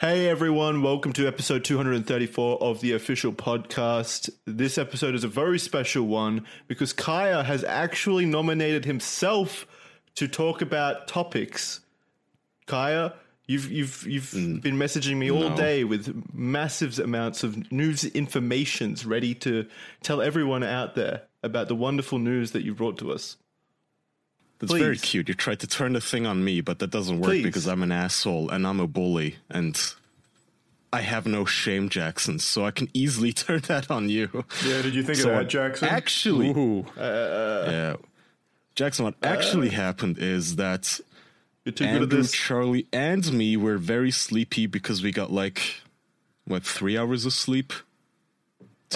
Hey everyone, welcome to episode 234 of the official podcast. This episode is a very special one because Kaya has actually nominated himself to talk about topics. Kaya, you've you've you've hmm. been messaging me all No. day with massive amounts of news informations ready to tell everyone out there about the wonderful news that you brought to us. That's very cute. You tried to turn the thing on me, but that doesn't work Please. because I'm an asshole and I'm a bully and I have no shame, Jackson, so I can easily turn that on you. Yeah, did you think So of that, Jackson? Actually, Ooh. yeah. Jackson, what uh. actually happened is that You're too good at Andrew, this. Charlie, and me were very sleepy because we got like what three hours of sleep.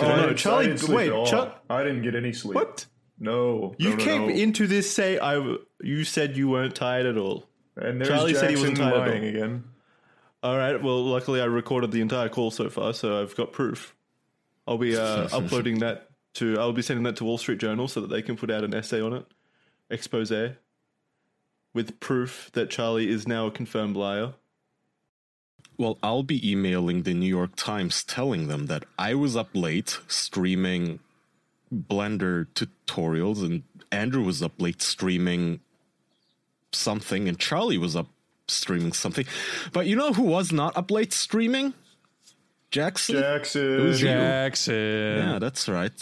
Oh, I no, didn't- Charlie, I didn't sleep wait, at all. Char- I didn't get any sleep. What? No. You no, no, came no. into this say I you said you weren't tired at all. and there's Charlie said he wasn't tired at lying all. again. All right. Well, luckily I recorded the entire call so far, so I've got proof. I'll be uh, uploading that to. I'll be sending that to Wall Street Journal so that they can put out an essay on it, expose with proof that Charlie is now a confirmed liar. Well, I'll be emailing the New York Times telling them that I was up late streaming Blender tutorials, and Andrew was up late streaming something, and Charlie was up streaming something. But you know who was not up late streaming? Jackson. Jackson. was you. Jackson. yeah, that's right.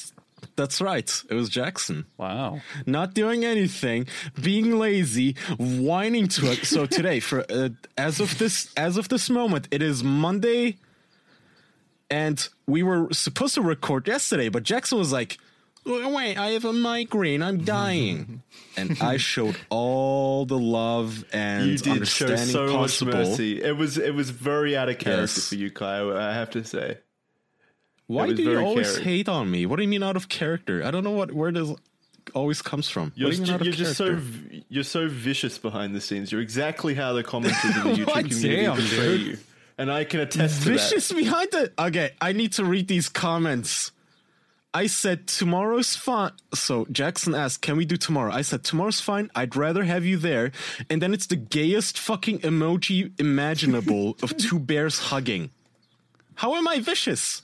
That's right. It was Jackson. Wow. not doing anything, being lazy, whining to it. So today, for uh, as of this as of this moment, it is Monday, and we were supposed to record yesterday, but Jackson was like, "Oh, "Wait, I have a migraine. I'm dying," and I showed all the love and You did show so much mercy. It was it was very out of character Yes. for you, Kai. I have to say. Why do you always hate on me? What do you mean out of character? I don't know what where this always comes from. You're, you mean out of you're just so you're so vicious behind the scenes. You're exactly how the commenters in the YouTube community Damn, portray you, and I can attest to vicious behind it. Okay, I need to read these comments. I said tomorrow's fine. So Jackson asked, "Can we do tomorrow?" I said tomorrow's fine. I'd rather have you there. And then it's the gayest fucking emoji imaginable of two bears hugging. How am I vicious?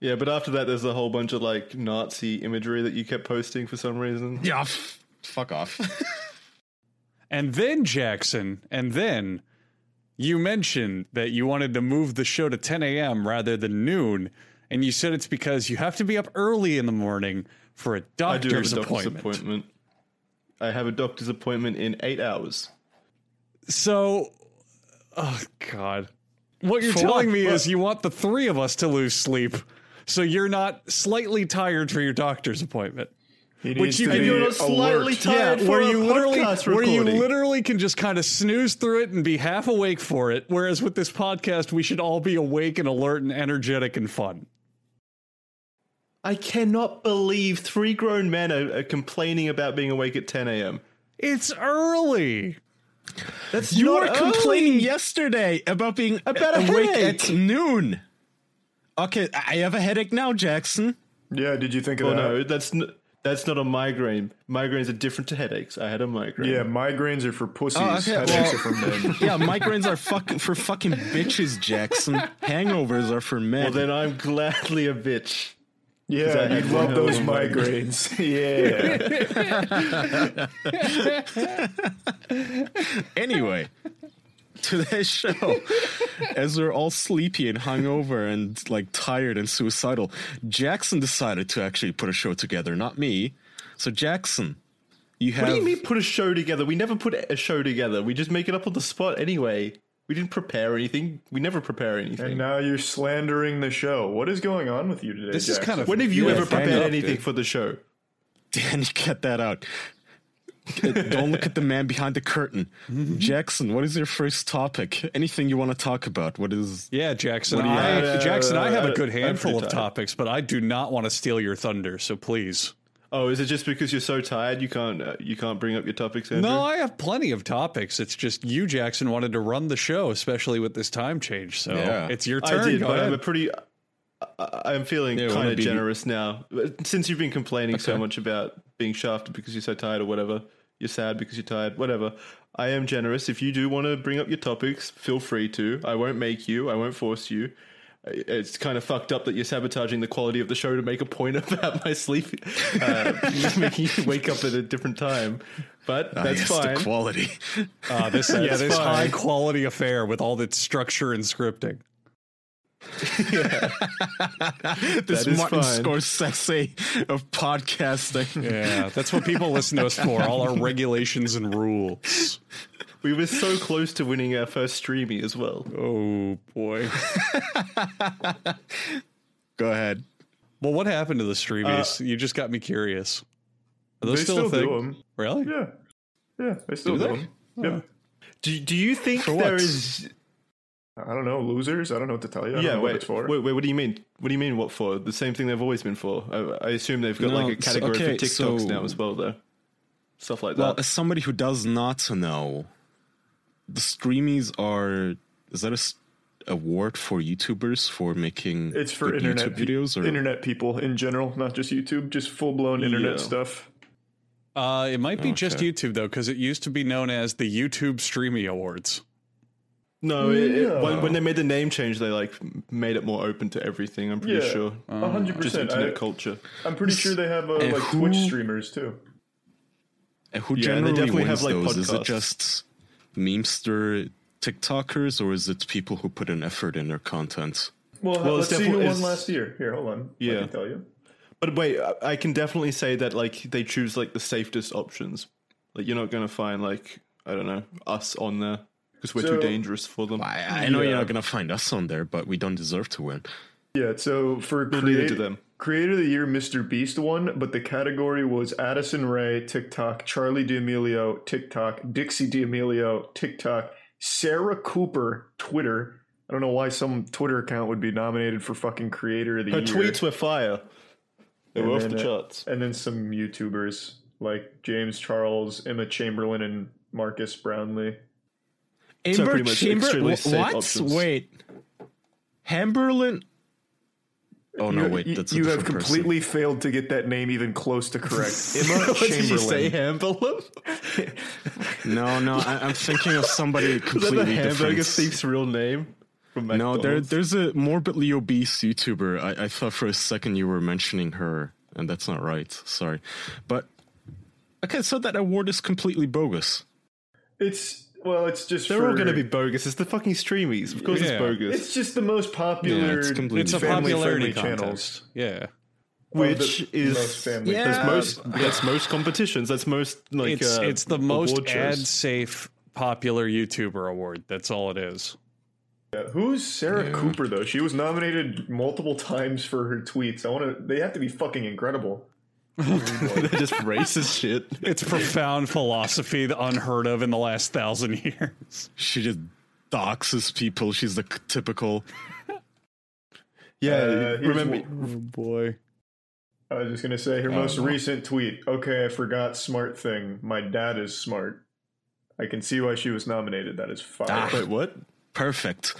Yeah, but after that, there's a whole bunch of like Nazi imagery that you kept posting for some reason. Yeah, f- fuck off. And then Jackson, and then you mentioned that you wanted to move the show to 10 a.m. rather than noon, and you said it's because you have to be up early in the morning for a I do have a doctor's, doctor's appointment. appointment. I have a doctor's appointment in eight hours. So, oh god, what you're For telling what? me What? is you want the three of us to lose sleep, so you're not slightly tired for your doctor's appointment. He Which you can be do You're slightly alert. tired for where a you literally podcast where you literally can just kind of snooze through it and be half awake for it. Whereas with this podcast, we should all be awake and alert and energetic and fun. I cannot believe three grown men are, are complaining about being awake at 10 a.m. It's early. That's you were complaining early. yesterday about being About a awake headache. at noon. Okay, I have a headache now, Jackson. Yeah, did you think of Oh that? no, that's n- that's not a migraine. Migraines are different to headaches. I had a migraine. Yeah, migraines are for pussies. Oh, okay, Headaches well- are for men. Yeah, migraines are fucking for fucking bitches, Jackson. Hangovers are for men. Well, then I'm gladly a bitch. I Yeah, had you'd love those migraines. yeah. anyway, today's show, as we're all sleepy and hungover and like tired and suicidal, Jackson decided to actually put a show together, not me. So Jackson, you have What do you mean put a show together? We never put a show together. We just make it up on the spot anyway. We didn't prepare anything. We never prepare anything. And now you're slandering the show. What is going on with you today, This is kind of when have you Yeah, ever prepared up, anything dude. for the show? Dan, get that out. Don't look at the man behind the curtain. Jackson, what is your first topic? Anything you want to talk about? What is Yeah, Jackson. What do you I, have? Jackson, I have a good handful of topics, but I do not want to steal your thunder. So please. Oh, is it just because you're so tired you can't uh, you can't bring up your topics? Andrew? No, I have plenty of topics. It's just you, Jackson, wanted to run the show, especially with this time change. So Yeah. it's your turn. I did, Go but I'm a pretty. I, I'm feeling Yeah, kind of be- generous now. Since you've been complaining so much about being shafted because you're so tired or whatever, you're sad because you're tired, whatever. I am generous. If you do want to bring up your topics, feel free to. I won't make you. I won't force you. It's kind of fucked up that you're sabotaging the quality of the show to make a point about my sleep, uh, making you wake up at a different time. But Ah, that's yes, fine. The quality. Uh, this yeah, That's this fine. high quality affair with all its structure and scripting. this is Martin fine. Scorsese of podcasting. Yeah, that's what people listen to us for. All our regulations and rules. We were so close to winning our first streamy as well. Oh boy. Go ahead. Well, what happened to the streamies? Uh, you just got me curious. Are those They still, still a thing? do them. Really? Yeah. Yeah, they still Do do, they? them. Yep. Do, do you think For there what? is? I don't know, losers. I don't know what to tell you. I don't Yeah, know what wait, it's for. wait, wait. What do you mean? What do you mean? What for? The same thing they've always been for. I, I assume they've got No, like a so- category okay, for TikToks so- now as well, though. Stuff like Well, that. Well, as somebody who does not know, the streamies are. Is that a award for YouTubers for making It's for internet YouTube videos? Or internet people in general, not just YouTube, just full blown internet Yeah. stuff. Uh, it might be just YouTube though, because it used to be known as the YouTube Streamy Awards. no, it, it, when, when they made the name change, they like made it more open to everything. I'm pretty Yeah. sure. A hundred Just percent. internet I- culture. I'm pretty sure they have uh, like who- Twitch streamers too. And who Yeah, and they generally definitely wins have, like, those? Is it just memester TikTokers, or is it people who put an effort in their content? Well, Well, let's see who won last year. Here, hold on. Yeah. I can tell you. But wait, I- I can definitely say that like they choose like the safest options. Like you're not gonna find like I don't know us on there because we're too dangerous for them. I, I know you're not gonna find us on there, but we don't deserve to win. Yeah, so for neither create, them. Creator of the Year, Mr. Beast won, but the category was Addison Rae, TikTok, Charli D'Amelio, TikTok, Dixie D'Amelio, TikTok, Sarah Cooper, Twitter. I don't know why some Twitter account would be nominated for fucking Creator of the Year. Her Year. tweets were fire. They were And off then, the charts. And then some YouTubers like James Charles, Emma Chamberlain, and Marques Brownlee. So Amber pretty much Chamber. extremely safe what? options. Wait, Hamberlin. Oh no! you, wait, you- that's a you have completely failed to get that name even close to correct. Emma what did you say. Hamburger? No, no, I, I'm thinking of somebody completely Is that the hamburger different. thief's real name? From No, there, there's a morbidly obese YouTuber. I, I thought for a second you were mentioning her, and that's not right. Sorry, but okay, so that award is completely bogus. It's well, it's just They're for, all going to be bogus. It's the fucking streamies. Of course, Yeah. it's bogus. It's just the most popular. Yeah, it's completely It's a family popularity friendly contest. Yeah. Which the is most family Yeah. That's most. That's most competitions. That's most like. it's uh, it's the most award ad safe popular YouTuber award. That's all it is. Yeah. Who's Sarah Cooper though? She was nominated multiple times for her tweets. I want to. They have to be fucking incredible. They're just racist shit. It's profound philosophy that unheard of in the last thousand years. She just doxes people. She's the typical. Yeah, Uh, here's remember. one- Oh boy. I was just gonna say her most recent tweet. Okay, I forgot smart thing. My dad is smart. I can see why she was nominated. That is fire. Ah. Wait, what? Perfect.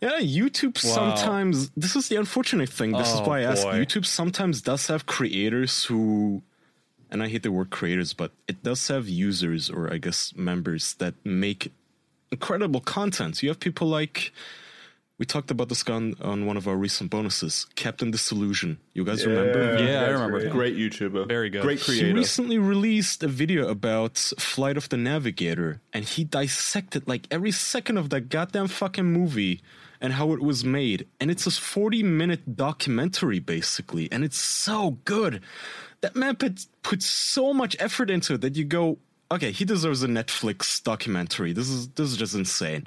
Yeah, YouTube Wow. sometimes. This is the unfortunate thing. This is Oh, why I ask. YouTube sometimes does have creators who, and I hate the word creators, but it does have users or I guess members that make incredible content. You have people like. We talked about this guy on, on one of our recent bonuses, Captain Disillusion. You guys remember? Yeah, I remember great. Great YouTuber. Very good. Great creator. He recently released a video about Flight of the Navigator, and he dissected like every second of that goddamn fucking movie and how it was made. And it's a 40 minute documentary, basically, and it's so good. That man put, put so much effort into it that you go, okay, he deserves a Netflix documentary. This is this is just insane.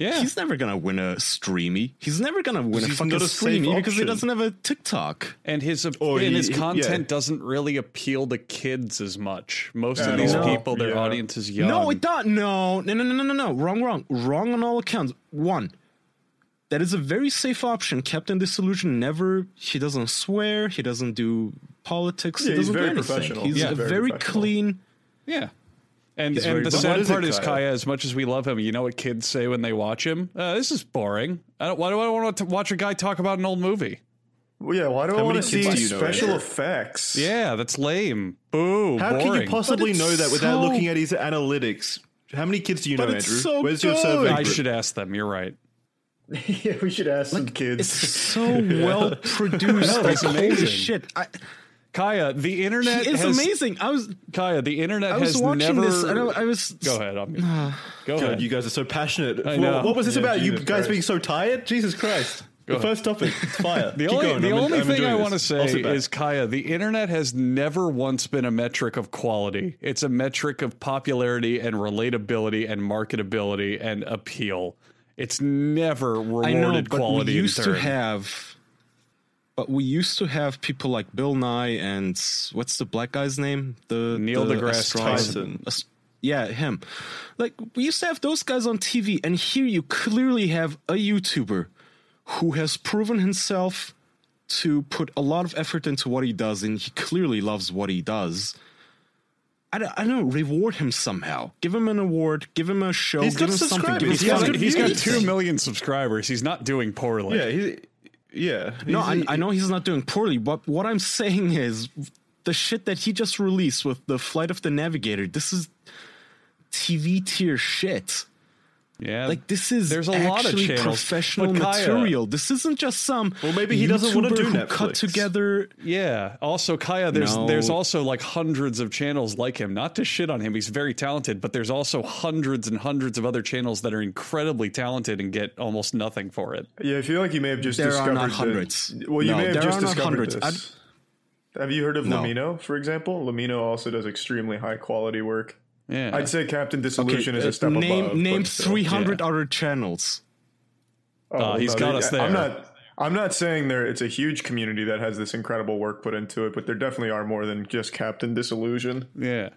Yeah. He's never gonna win a streamy. He's never gonna win a He's fucking a streamy because he doesn't have a TikTok. and his Or and he- his content yeah. doesn't really appeal to kids as much. Most At of these all. people, their Yeah. audience is young. No, it does. No, no, no, no, no, no, no. Wrong, wrong, wrong on all accounts. One, that is a very safe option. Captain Disillusion never. He doesn't swear. He doesn't do politics. Yeah, he he's doesn't very do anything. professional. He's Yeah. a Very very, clean. Yeah. And He's and the sad What is part is Kaya? Kaya. As much as we love him, you know what kids say when they watch him? Uh, this is boring. I don't, why do I want to watch a guy talk about an old movie? Well, yeah, why do I want to see do you know, special effects? Yeah, that's lame. Boo. How boring. can you possibly know that without so- looking at his analytics? How many kids do you know, But it's Andrew? so Where's your good. survey? I group? should ask them. You're right. yeah, we should ask some kids. It's so well produced. No, like, it's holy amazing. shit! I, Kaya, the internet it's has amazing. I was Kaya, the internet I was has watching never. this and I, I was Go ahead. I'm, go God, ahead. you guys are so passionate. I What- know. What was this Yeah, about? you guys Christ. being so tired? Jesus Christ. the ahead. first topic, it's fire. The Keep only, going. the I'm- only I'm thing I want to say is, Kaya, the internet has never once been a metric of quality. It's a metric of popularity and relatability and marketability and appeal. It's never I know, rewarded but quality we in used to have, but we used to have people like Bill Nye and what's the black guy's name? The Neil the deGrasse astronomer- Tyson. ast- Yeah, him. Like we used to have those guys on TV, and here you clearly have a YouTuber who has proven himself to put a lot of effort into what he does, and he clearly loves what he does. I don't, I don't know, reward him somehow. Give him an award. Give him a show. He's give got him something. subscribers. Give him He's He's got subscribers. He's got two million subscribers. He's not doing poorly. Yeah, he, yeah. No, I, I know he's not doing poorly, but what I'm saying is the shit that he just released with the Flight of the Navigator. This is TV tier shit. Yeah, Like this is There's a lot of actually channels, professional Kaya- material. This isn't just some Well, maybe he doesn't wanna do who Netflix. cut together. Yeah. Also, Kaya, there's No. there's also like hundreds of channels like him. Not to shit on him, he's very talented, but there's also hundreds and hundreds of other channels that are incredibly talented and get almost nothing for it. yeah, I feel like you may have just There are discovered not the- hundreds. well, you No, may have there just are not discovered hundreds. this. Have you heard of No. Lemmino, for example? Lemmino also does extremely high quality work. Yeah. I'd say Captain Okay, Disillusion is uh, a step name above. name but still. 300 other channels. Oh, Uh, he's got they- us there. I'm not. I'm not saying there. It's a huge community that has this incredible work put into it, but there definitely are more than just Captain Disillusion. yeah.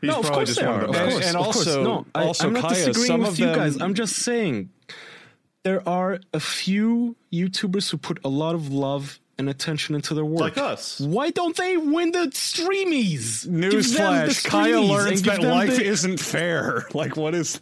He's no, of probably course just they one are. of Of the And- course, best. and course. also- no, I, also, I'm not Kaya, disagreeing some with you them- guys. I'm just saying there are a few YouTubers who put a lot of love and attention into their work. Like us. Why don't they win the streamies? Give them the Newsflash: Kaya learns that life the- isn't fair. Like, what is?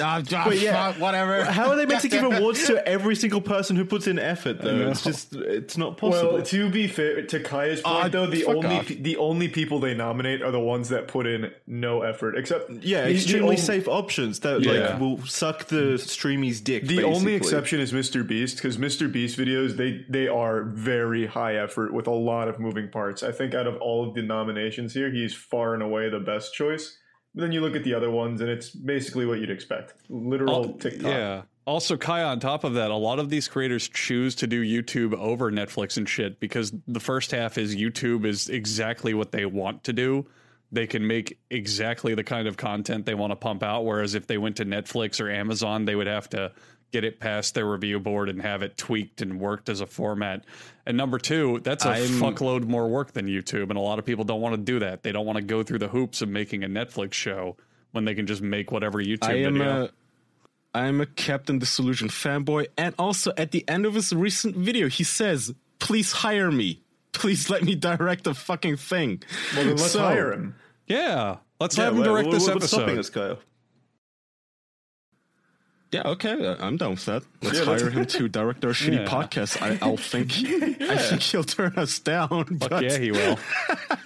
Ah, ah, But yeah, whatever. How are they meant to give awards to every single person who puts in effort? Though it's just it's not possible. Well, to be fair, to Kaya's point Ah, though, the only pe- the only people they nominate are the ones that put in no effort. Except yeah, the- the extremely only- safe options that Yeah. like will suck the streamy's dick. The only exception is Mr. Beast because Mr. Beast videos they they are very high effort with a lot of moving parts. I think out of all of the nominations here, he's far and away the best choice. But then you look at the other ones, and it's basically what you'd expect: literal Oh, TikTok. Yeah. Also, Kaya, on top of that, a lot of these creators choose to do YouTube over Netflix and shit because the first half is YouTube is exactly what they want to do. They can make exactly the kind of content they want to pump out. Whereas if they went to Netflix or Amazon, they would have to get it past their review board and have it tweaked and worked as a format. And number two, that's a I'm- fuckload more work than YouTube. And a lot of people don't want to do that. They don't want to go through the hoops of making a Netflix show when they can just make whatever YouTube I am video. a I am a Captain Disillusion fanboy, and also at the end of his recent video, he says, "Please hire me. Please let me direct the fucking thing." Well, then let's So- hire him. Yeah, let's Yeah, have him what- direct what- this what's stopping episode. us, Kyle? Yeah, okay, uh, I'm down with that. Let's Yeah, hire him to direct our shitty Yeah. podcast. I, I'll think. I think he'll turn us down. Fuck but yeah, he will.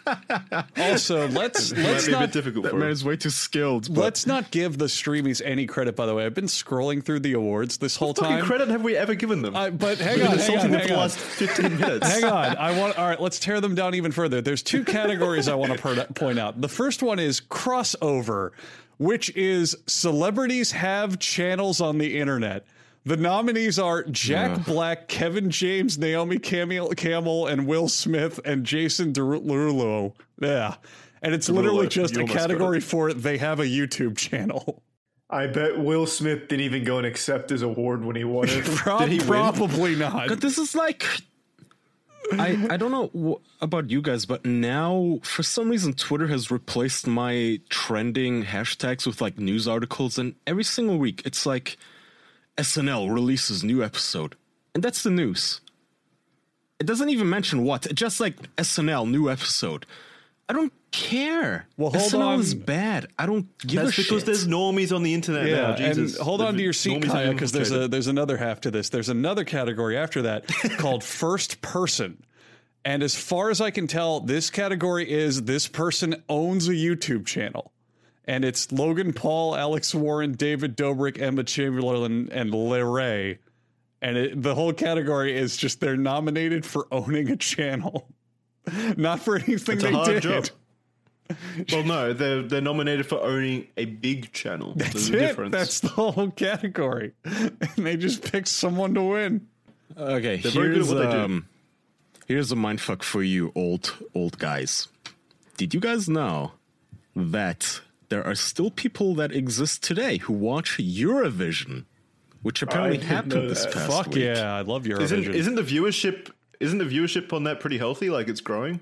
also, let's let's be a bit not difficult that for man him. is way too skilled. But let's not give the streamies any credit. By the way, I've been scrolling through the awards this whole What time. credit have we ever given them? I, but hang We've on, hang on, hang on. fifteen minutes. Hang on. I want. All right, let's tear them down even further. There's two categories I want to point out. The first one is crossover, which is celebrities have channels on the internet. The nominees are Jack Black, Kevin James, Naomi Camel, Camel, and Will Smith, and Jason Derulo. Yeah. And it's literally just a category got category it. they have a YouTube channel. I bet Will Smith didn't even go and accept his award when he won it. Prob- he win? probably not. But this is like I I don't know wh- about you guys, but now for some reason Twitter has replaced my trending hashtags with like news articles, and every single week it's like SNL releases new episode, and that's the news. It doesn't even mention what, just like SNL new episode. I don't care. Well, hold SNL on. is bad. I don't give That's a because shit. there's normies on the internet Yeah, now. Jesus. and hold on to your seat, Normies Kaya, because there's a there's another half to this. There's another category after that called first person. And as far as I can tell, this category is this person owns a YouTube channel. And it's Logan Paul, Alex Warren, David Dobrik, Emma Chamberlain, and Larray. And it, the whole category is just they're nominated for owning a channel, not for anything It's a they hard did. job. Well, no, they're they're nominated for owning a big channel. That's There's a it. difference. That's the whole category. And they just picked someone to win. Okay, They're very good here's at what they do. um, here's a mindfuck for you, old old guys. Did you guys know that there are still people that exist today who watch Eurovision, which apparently didn't happened this that. past Fuck week? yeah, I love Eurovision. Isn't isn't the viewership isn't the viewership on that pretty healthy? Like it's growing.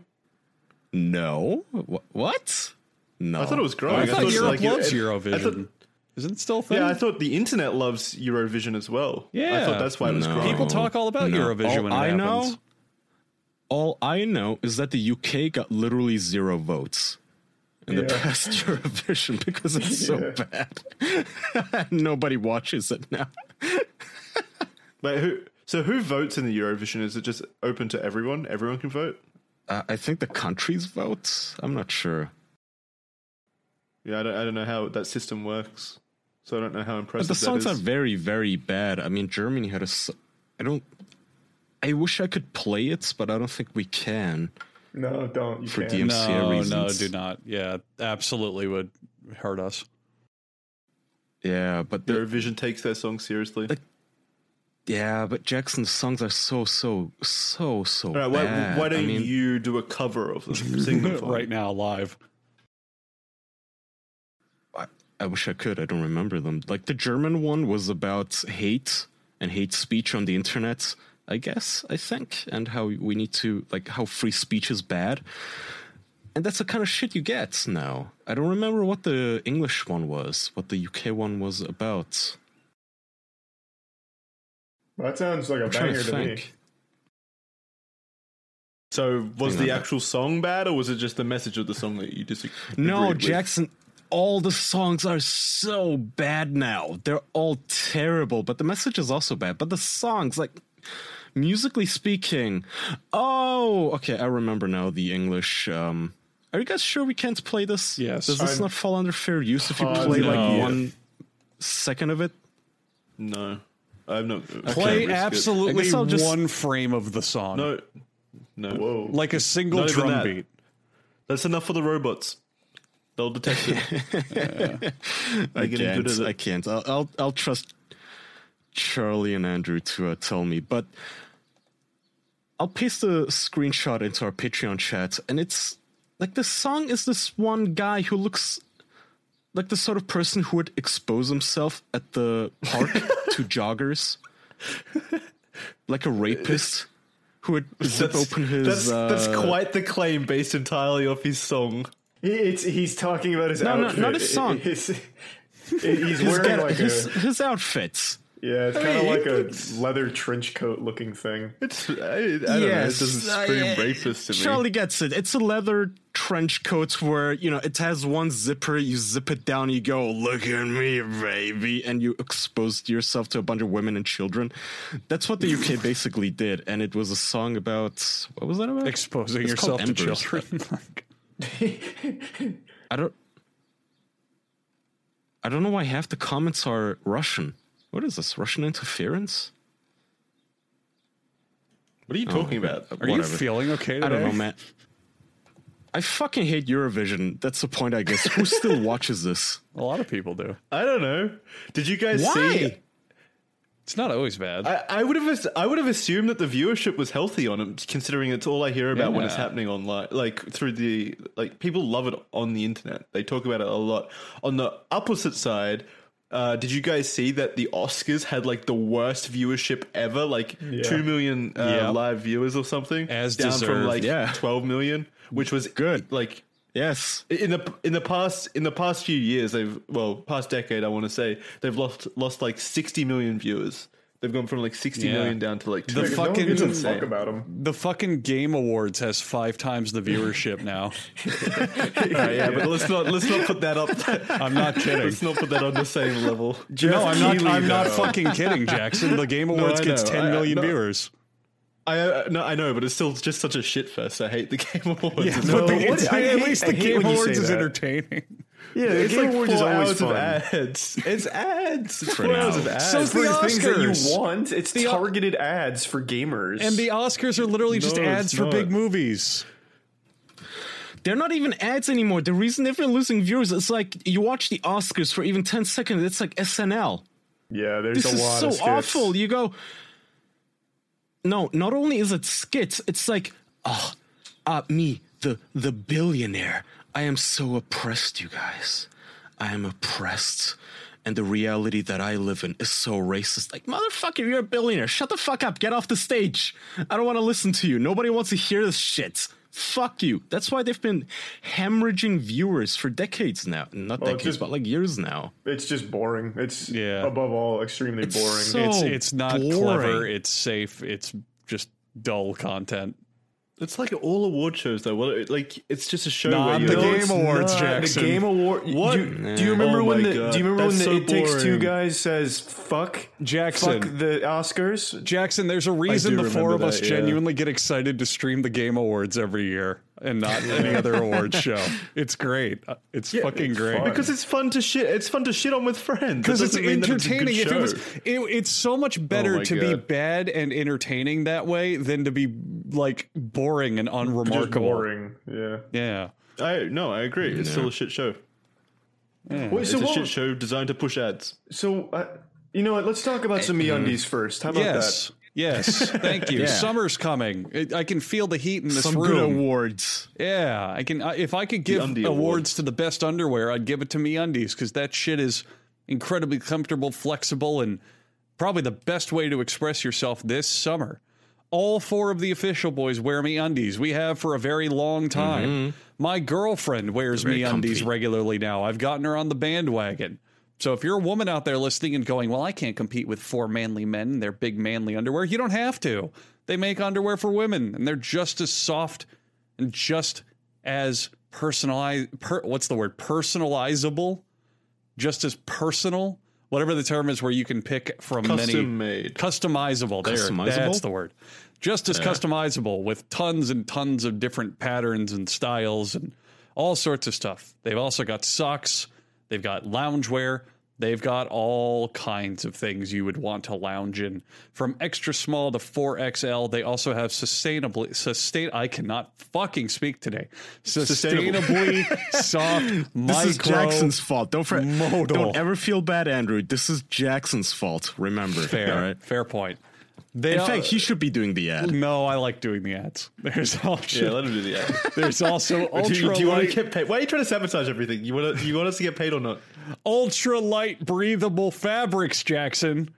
No, Wh- what? No, I thought it was growing. I thought it was Europe like- loves I Eurovision. thought- Isn't it still a thing? yeah, I thought the internet loves Eurovision as well. Yeah. I thought that's why it was No. growing. People talk all about No. Eurovision All when it I happens. know, all I know is that the UK got literally zero votes in the past Eurovision because it's so bad. Nobody watches it now. but who? So who votes in the Eurovision? Is it just open to everyone? Everyone can vote. Uh, I think the countries vote. I'm not sure. Yeah, I don't. I don't know how that system works. So I don't know how impressive. But impressive the songs that are very, very bad. I mean, Germany had a. I don't. I wish I could play it, but I don't think we can. No, don't. You For can't. DM No, MCA no, do not. Yeah, absolutely would hurt us. Yeah, but the, Eurovision takes their song seriously. Like, yeah, but Jackson's songs are so, so, so, so All right, why, bad. why don't mean, you do a cover of them? Sing them right now, live. I, I wish I could. I don't remember them. Like the German one was about hate and hate speech on the internet. I guess I think, and how we need to like how free speech is bad. And that's the kind of shit you get now. I don't remember what the English one was, what the UK one was about. That sounds like a I'm banger to to, me. So was the actual song bad, or was it just the message of the song that you disagree? No, with? Jackson. All the songs are so bad now. They're all terrible, but the message is also bad. But the songs, like musically speaking, oh, okay, I remember now the English. Um, are you guys sure we can't play this? Yes. Does this I'm not fall under fair use if you positive. play like No. one second of it? No, I have no. Play I absolutely I just- one frame of the song. No, no. Whoa. Like a single Not drum that. beat. That's enough for the robots. They'll detect it. I getting can't. good at it. I can't. I'll, I'll I'll trust Charlie and Andrew to uh, tell me, but I'll paste a screenshot into our Patreon chat, and it's like the song is this one guy who looks like the sort of person who would expose himself at the park to joggers, like a rapist who would zip That's- open his. That's, that's uh, quite the claim based entirely off his song. It's he's talking about his No, no, not his song. His- he's his, wearing get- like his, a his outfits. yeah. It's kind of like a leather trench coat looking thing. It's I, I don't know. It doesn't uh, scream yeah, rapist to me. Charlie gets it. It's a leather trench coats where you know it has one zipper. You zip it down. You go, look at me, baby, and you exposed yourself to a bunch of women and children. That's what the UK basically did, and it was a song about what was that about? Exposing It's yourself to children. I don't. I don't know why half the comments are Russian. What is this? Russian interference? What are you oh, talking about? Are you feeling okay today? I don't know, man. I fucking hate Eurovision. That's the point, I guess. Who still watches this? A lot of people do. I don't know. Did you guys Why? see? It's not always bad. I, I would have I would have assumed that the viewership was healthy on it, considering it's all I hear about when it's happening online. Like through the like people love it on the internet. They talk about it a lot. On the opposite side, uh, did you guys see that the Oscars had like the worst viewership ever? Like two million uh, Yeah. live viewers or something, As down from like Yeah. twelve million, which was Good. Like Yes. in the in the past in the past few years they've well past decade I want to say they've lost lost like 60 million viewers They've gone from like sixty Yeah. million down to like two. The Because no one fucking- gives a insane. fuck about him. The fucking Game Awards has five times the viewership now. Alright, uh, yeah, but let's not let's not put that up. I'm not kidding. let's not put that on the same level. No, I'm not. I'm not fucking kidding, Jackson. The Game Awards I gets know. 10 I- million no. viewers. I uh, no, I know, but it's still just such a shit fest. I hate the Game Awards. Yeah, It's but No, the, it's- I at least I the Game when you Awards is that. entertaining. Yeah, the It's Game like Awards is four always fun. ads. It's ads. It's four hours of ads. So's For the things that you Oscars. want, it's The- targeted ads for gamers. And the Oscars are literally just No, it's ads for not. big movies. They're not even ads anymore. The reason they've been losing viewers is like you watch the Oscars for even 10 seconds, it's like SNL. yeah, there's This a is lot so of skits. awful. You go, no, not only is it skits, it's like, oh, uh, me, the the billionaire. I am so oppressed, you guys. I am oppressed. And the reality that I live in is so racist. Like, motherfucker, you're a billionaire. Shut the fuck up. Get off the stage. I don't want to listen to you. Nobody wants to hear this shit. Fuck you. That's why they've been hemorrhaging viewers for decades now. Not Well, decades, just- but like years now. It's just boring. It's Yeah. above all extremely It's boring. so- It's it's not boring. clever. It's safe. It's just dull content. It's like all award shows though. Well, it, like it's just a show Not where the Game it's- Awards, Not Jackson. The Game Award. What? Do, you- do you remember Oh when my the God, Do you remember when that's the so It Takes Two guys says fuck Jackson. fuck the Oscars? Jackson, there's a reason the four remember of us yeah. genuinely get excited to stream the Game Awards every year and not any other awards show. It's great. Uh, It's fucking it's great. fun. because it's fun to shit. It's fun to shit on with friends. because it's doesn't mean that it's entertaining. if it was, it, it's so much better Oh my to be bad and entertaining that way than to be like boring and Just unremarkable. boring. Yeah. Yeah. I no, I agree. It's still a shit show. Wait, It's so a what, shit show designed to push ads. so uh, you know what? Let's talk about some MeUndies first. How about Yes. Yes. Thank you. Yeah. Summer's coming. It, I can feel the heat in this Some room. good awards. Yeah, I can. I- If I could give awards Award. to the best underwear, I'd give it to Me Undies because that shit is incredibly comfortable, flexible, and probably the best way to express yourself this summer. All four of the official boys wear Me Undies. We have for a very long time. Mm-hmm. My girlfriend wears Me Undies regularly now. I've gotten her on the bandwagon. So if you're a woman out there listening and going, "Well, I can't compete with four manly men in their big manly underwear," you don't have to. They make underwear for women, and they're just as soft and just as personalized. Per, what's the word? Personalizable. Just as personal. Whatever the term is, where you can pick from many Custom made. customizable. There, Customizable? that's the word. Just as customizable with tons and tons of different patterns and styles and all sorts of stuff. They've also got socks. They've got loungewear. They've got all kinds of things you would want to lounge in, from extra small to 4XL. They also have sustainably sustain. I cannot fucking speak today. Sustainably soft This micro. is Jackson's fault. Don't modal. don't ever feel bad, Andrew. This is Jackson's fault. Remember. Fair, All right. fair point. They In are- fact, he should be doing the ad. no, I like doing the ads. There's also Yeah, let him do the ad. there's also do you, ultra do you want to get paid? Why are you trying to sabotage everything? You want to? You want us to get paid or not? ultra light breathable fabrics. Jackson,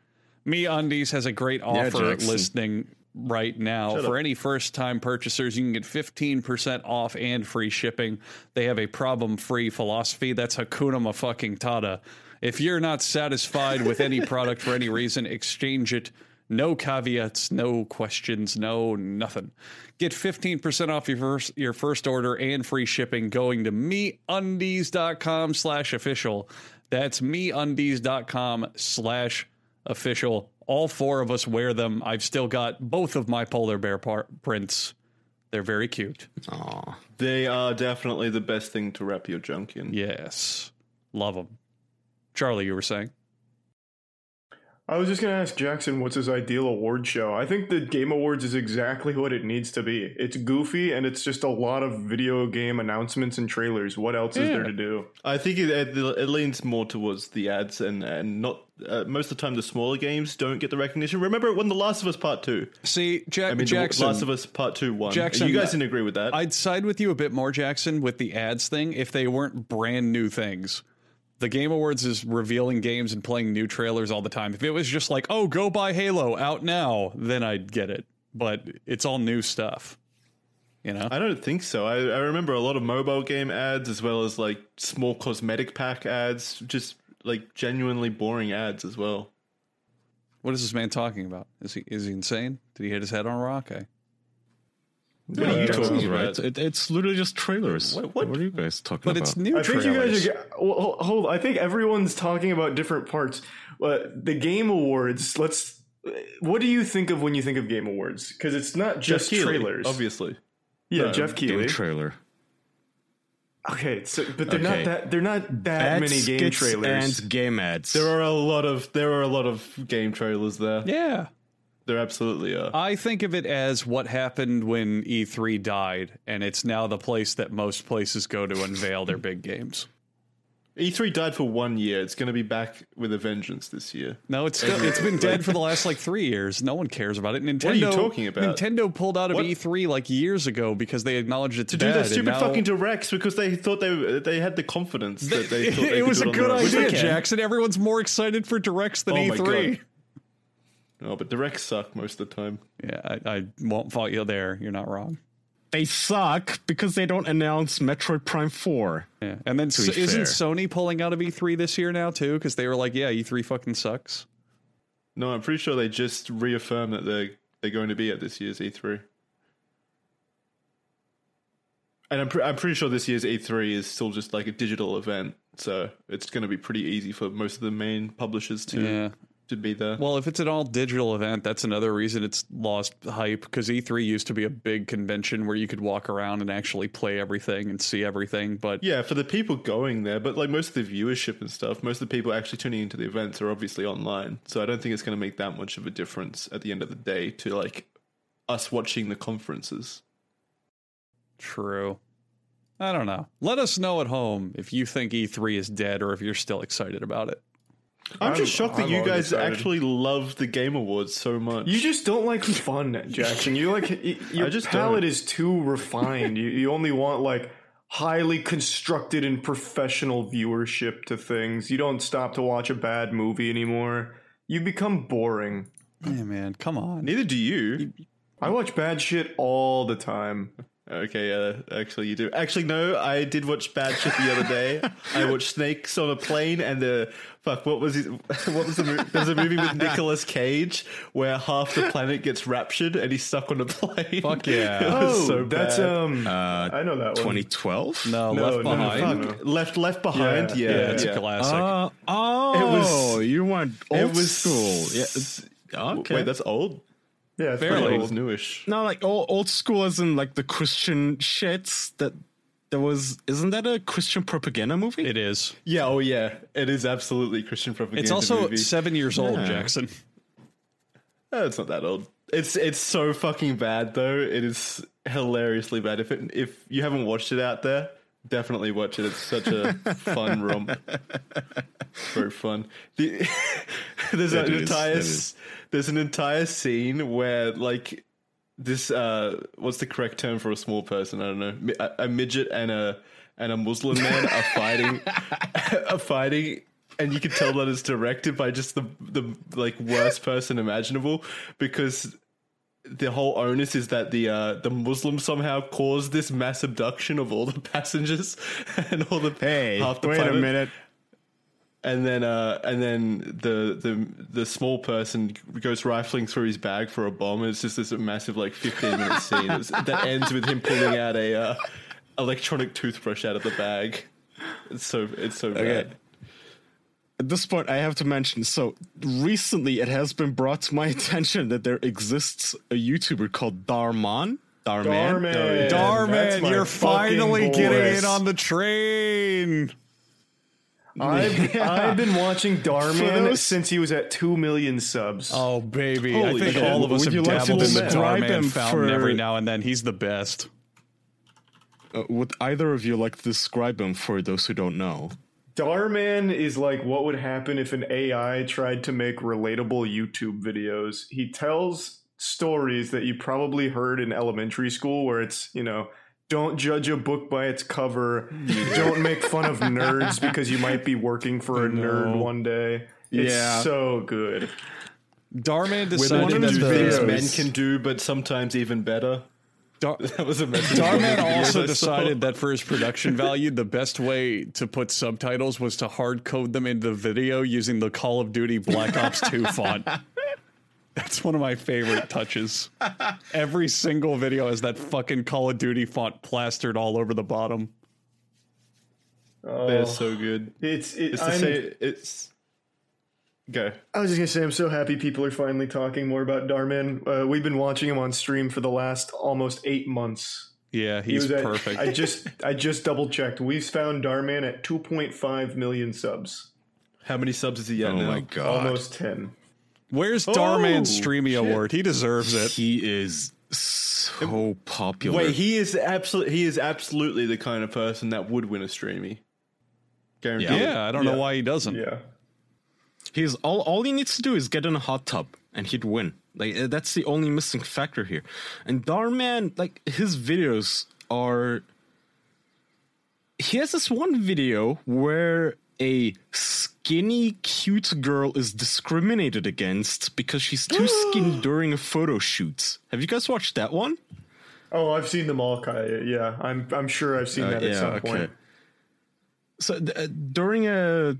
Me Undies has a great offer Jackson. listing right now Shut for up. any first time purchasers. You can get 15% off and free shipping. They have a problem free philosophy. That's Hakuna Ma fucking Tada. If you're not satisfied with any product for any reason, exchange it. No caveats, no questions, no nothing. Get 15% off your first your first order and free shipping going to meundies.com slash official. That's meundies.com slash official. All four of us wear them. I've still got both of my polar bear par- prints. They're very cute. Aw. They are definitely the best thing to wrap your junk in. Yes. Love them. Charlie, you were saying? I was just gonna ask Jackson what's his ideal award show. I think the Game Awards is exactly what it needs to be. It's goofy and it's just a lot of video game announcements and trailers. What else is there to do? I think it, it, it leans more towards the ads and and not uh, most of the time the smaller games don't get the recognition. Remember when The Last of Us Part Two? See, Jack- I mean, Jackson. The Last of Us Part Two won. Jackson, you guys didn't agree with that. I'd side with you a bit more, Jackson, with the ads thing if they weren't brand new things. The Game Awards is revealing games and playing new trailers all the time. If it was just like, oh, go buy Halo out now, then I'd get it. But it's all new stuff. You know? I don't think so. I, I remember a lot of mobile game ads as well as like small cosmetic pack ads, just like genuinely boring ads as well. What is this man talking about? Is he is he insane? Did he hit his head on a rock? What are you talking right? about? It, it's literally just trailers. What- What, what- are you guys talking but about? it's new I think you guys are. Well, hol- hold. I think everyone's talking about different parts. But the Game Awards. Let's. What do you think of when you think of Game Awards? Because it's not just Keighley, trailers. obviously. Yeah, No, Jeff game Keighley. trailer. Okay, so but they're Okay. not that. They're not that Ad many game trailers. and game ads. There are a lot of there are a lot of game trailers there. yeah. There absolutely are. I think of it as what happened when E3 died, and it's now the place that most places go to unveil their big games. E3 died for one year. It's going to be back with a vengeance this year. No, it's still, it's been dead for the last like three years. No one cares about it. Nintendo, are you talking about? Nintendo pulled out of What? E3 like years ago because they acknowledged it's To do their stupid now- fucking directs because they thought they they had the confidence that they thought they it could was do a on good idea, Which they can. Jackson. Everyone's more excited for directs than Oh E3. God. No, but directs suck most of the time. Yeah, I, I won't fault you there. You're not wrong. they suck because they don't announce Metroid Prime 4. Yeah, and then so, isn't. Sony pulling out of E3 this year now too? Because they were like, "Yeah, E3 fucking sucks." No, I'm pretty sure they just reaffirmed that they're they're going to be at this year's E3. And I'm, pre- I'm pretty sure this year's E3 is still just like a digital event, so it's going to be pretty easy for most of the main publishers to Yeah. To be there. Well, if it's an all digital event, that's another reason it's lost hype because E3 used to be a big convention where you could walk around and actually play everything and see everything. But yeah, for the people going there, but like most of the viewership and stuff, most of the people actually tuning into the events are obviously online. So I don't think it's going to make that much of a difference at the end of the day to like us watching the conferences. true. I don't know. Let us know at home if you think E3 is dead or if you're still excited about it. I'm, I'm- just shocked that I'm you guys excited. actually love the Game Awards so much. You just don't like fun, Jackson. You like y- your just palate don't. is too refined. you you only want like highly constructed and professional viewership to things. You don't stop to watch a bad movie anymore. You become boring. Yeah, man, come on. Neither do you. I watch bad shit all the time. Okay, uh, actually, you do. Actually, no, I did watch bad shit the other day. I watched Snakes on a Plane, and the fuck, what was it? What was the movie? There's a movie with Nicolas Cage where half the planet gets raptured and he's stuck on a plane. Fuck yeah. it was Oh, so that's bad. um. Uh, I know that one. 2012? No, No, Left no, no, Behind. fuck. Fuck, left, left behind. Yeah, Yeah, yeah, it's yeah. a classic. Uh, oh, It was- you want old it was school. Yeah. it's- Okay. Wait, that's old. yeah, it's Fairly. old. newish. no, like old, old school as in like the Christian shits that there was. Isn't that a Christian propaganda movie? it is. Yeah, oh yeah, it is absolutely Christian propaganda. It's also movie. seven years old, Yeah. Jackson. Oh, it's not that old. It's it's so fucking bad though. It is hilariously bad. If it, if you haven't watched it out there, definitely watch it. It's such a fun romp. Very fun. The, there's It an is, entire it s- is. there's an entire scene where like this uh what's the correct term for a small person? I don't know. A, a midget and a and a Muslim man are fighting are fighting and you can tell that it's directed by just the the like worst person imaginable because the whole onus is that the uh, the Muslim somehow caused this mass abduction of all the passengers and all the Hey, half the wait a minute. And then uh, and then the the the small person goes rifling through his bag for a bomb. And it's just this massive like fifteen minute scene It's- that ends with him pulling out a uh, electronic toothbrush out of the bag. It's so it's so bad. At this point, I have to mention. So recently, it has been brought to my attention that there exists a YouTuber called Dhar Mann. Darman. Dhar Mann. Yeah, That's Dhar Mann, you're fucking finally getting boy. in on the train. I've, I've been watching Dhar Mann since he was at two million subs. Oh baby, Holy I think shit. all of us Would have you like dabbled in the Dhar Mann fountain for- every now and then. He's the best. Uh, would either of you like to describe him for those who don't know? Dhar Mann is like what would happen if an AI tried to make relatable YouTube videos. He tells stories that you probably heard in elementary school where it's, you know, don't judge a book by its cover. Don't make fun of nerds because you might be working for a nerd one day. It's Yeah. so good. Dhar Mann one of decided that do things men can do, but sometimes even better. Dar- That was a. Dhar Mann also decided that for his production value, the best way to put subtitles was to hard code them into the video using the Call of Duty Black Ops 2 font. That's one of my favorite touches. Every single video has that fucking Call of Duty font plastered all over the bottom. They're so good. It's it, It's the I'm- same. It's go. I was just gonna say I'm so happy people are finally talking more about Dhar Mann. Uh, we've been watching him on stream for the last almost eight months. Yeah, He he's was at- perfect. I just I just double checked. We've found Dhar Mann at 2.5 million subs, How many subs is he at Oh now? my god. almost 10. Where's Dhar Mann's Oh, Streamy shit. Award? He deserves it. He is so popular. Wait, he is absolutely he is absolutely the kind of person that would win a streamy. Guaranteed. Yeah, I don't know why he doesn't. Yeah. He's all all he needs to do is get in a hot tub and he'd win. Like uh, that's the only missing factor here. And Dhar Mann, like his videos are he has this one video where a skinny cute girl is discriminated against because she's too skinny during a photo shoot. Have you guys watched that one? Oh, I've seen them all, Yeah, I'm I'm sure I've seen Uh, that at some okay. point. So uh, during a,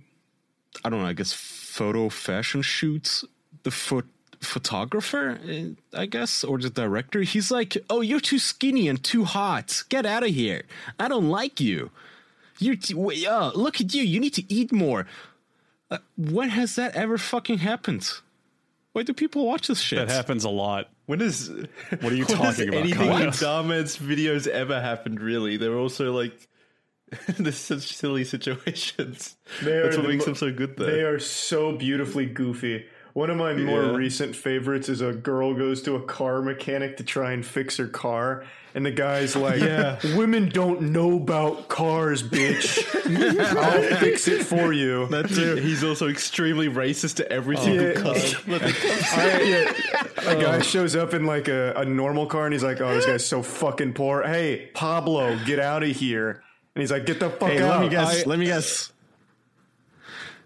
I don't know, I guess photo fashion shoots, the pho- photographer, uh, I guess, or the director, he's like, "Oh, you're too skinny and too hot. Get out of here. I don't like you. You're t- wait, uh, look at you. You need to eat more." Uh, when has that ever fucking happened? Why do people watch this shit? That happens a lot. When is What are you when has talking about, Anything Kyle? in Dhar Mann's videos ever happened? Really, they're also like there's such silly situations. They That's what the makes mo- them so good. Though They are so beautifully goofy. One of my more Yeah. recent favorites is a girl goes to a car mechanic to try and fix her car, and the guy's like, Yeah. women don't know about cars, bitch. I'll fix it for you." that too. He's also extremely racist to every single Yeah. customer that comes. I, yeah, a guy oh. shows up in like a, a normal car and he's like, "Oh, this guy's so fucking poor." Hey, Pablo, get out of here! And he's like, "Get the fuck Hey, out!" let me guess. I- let me guess.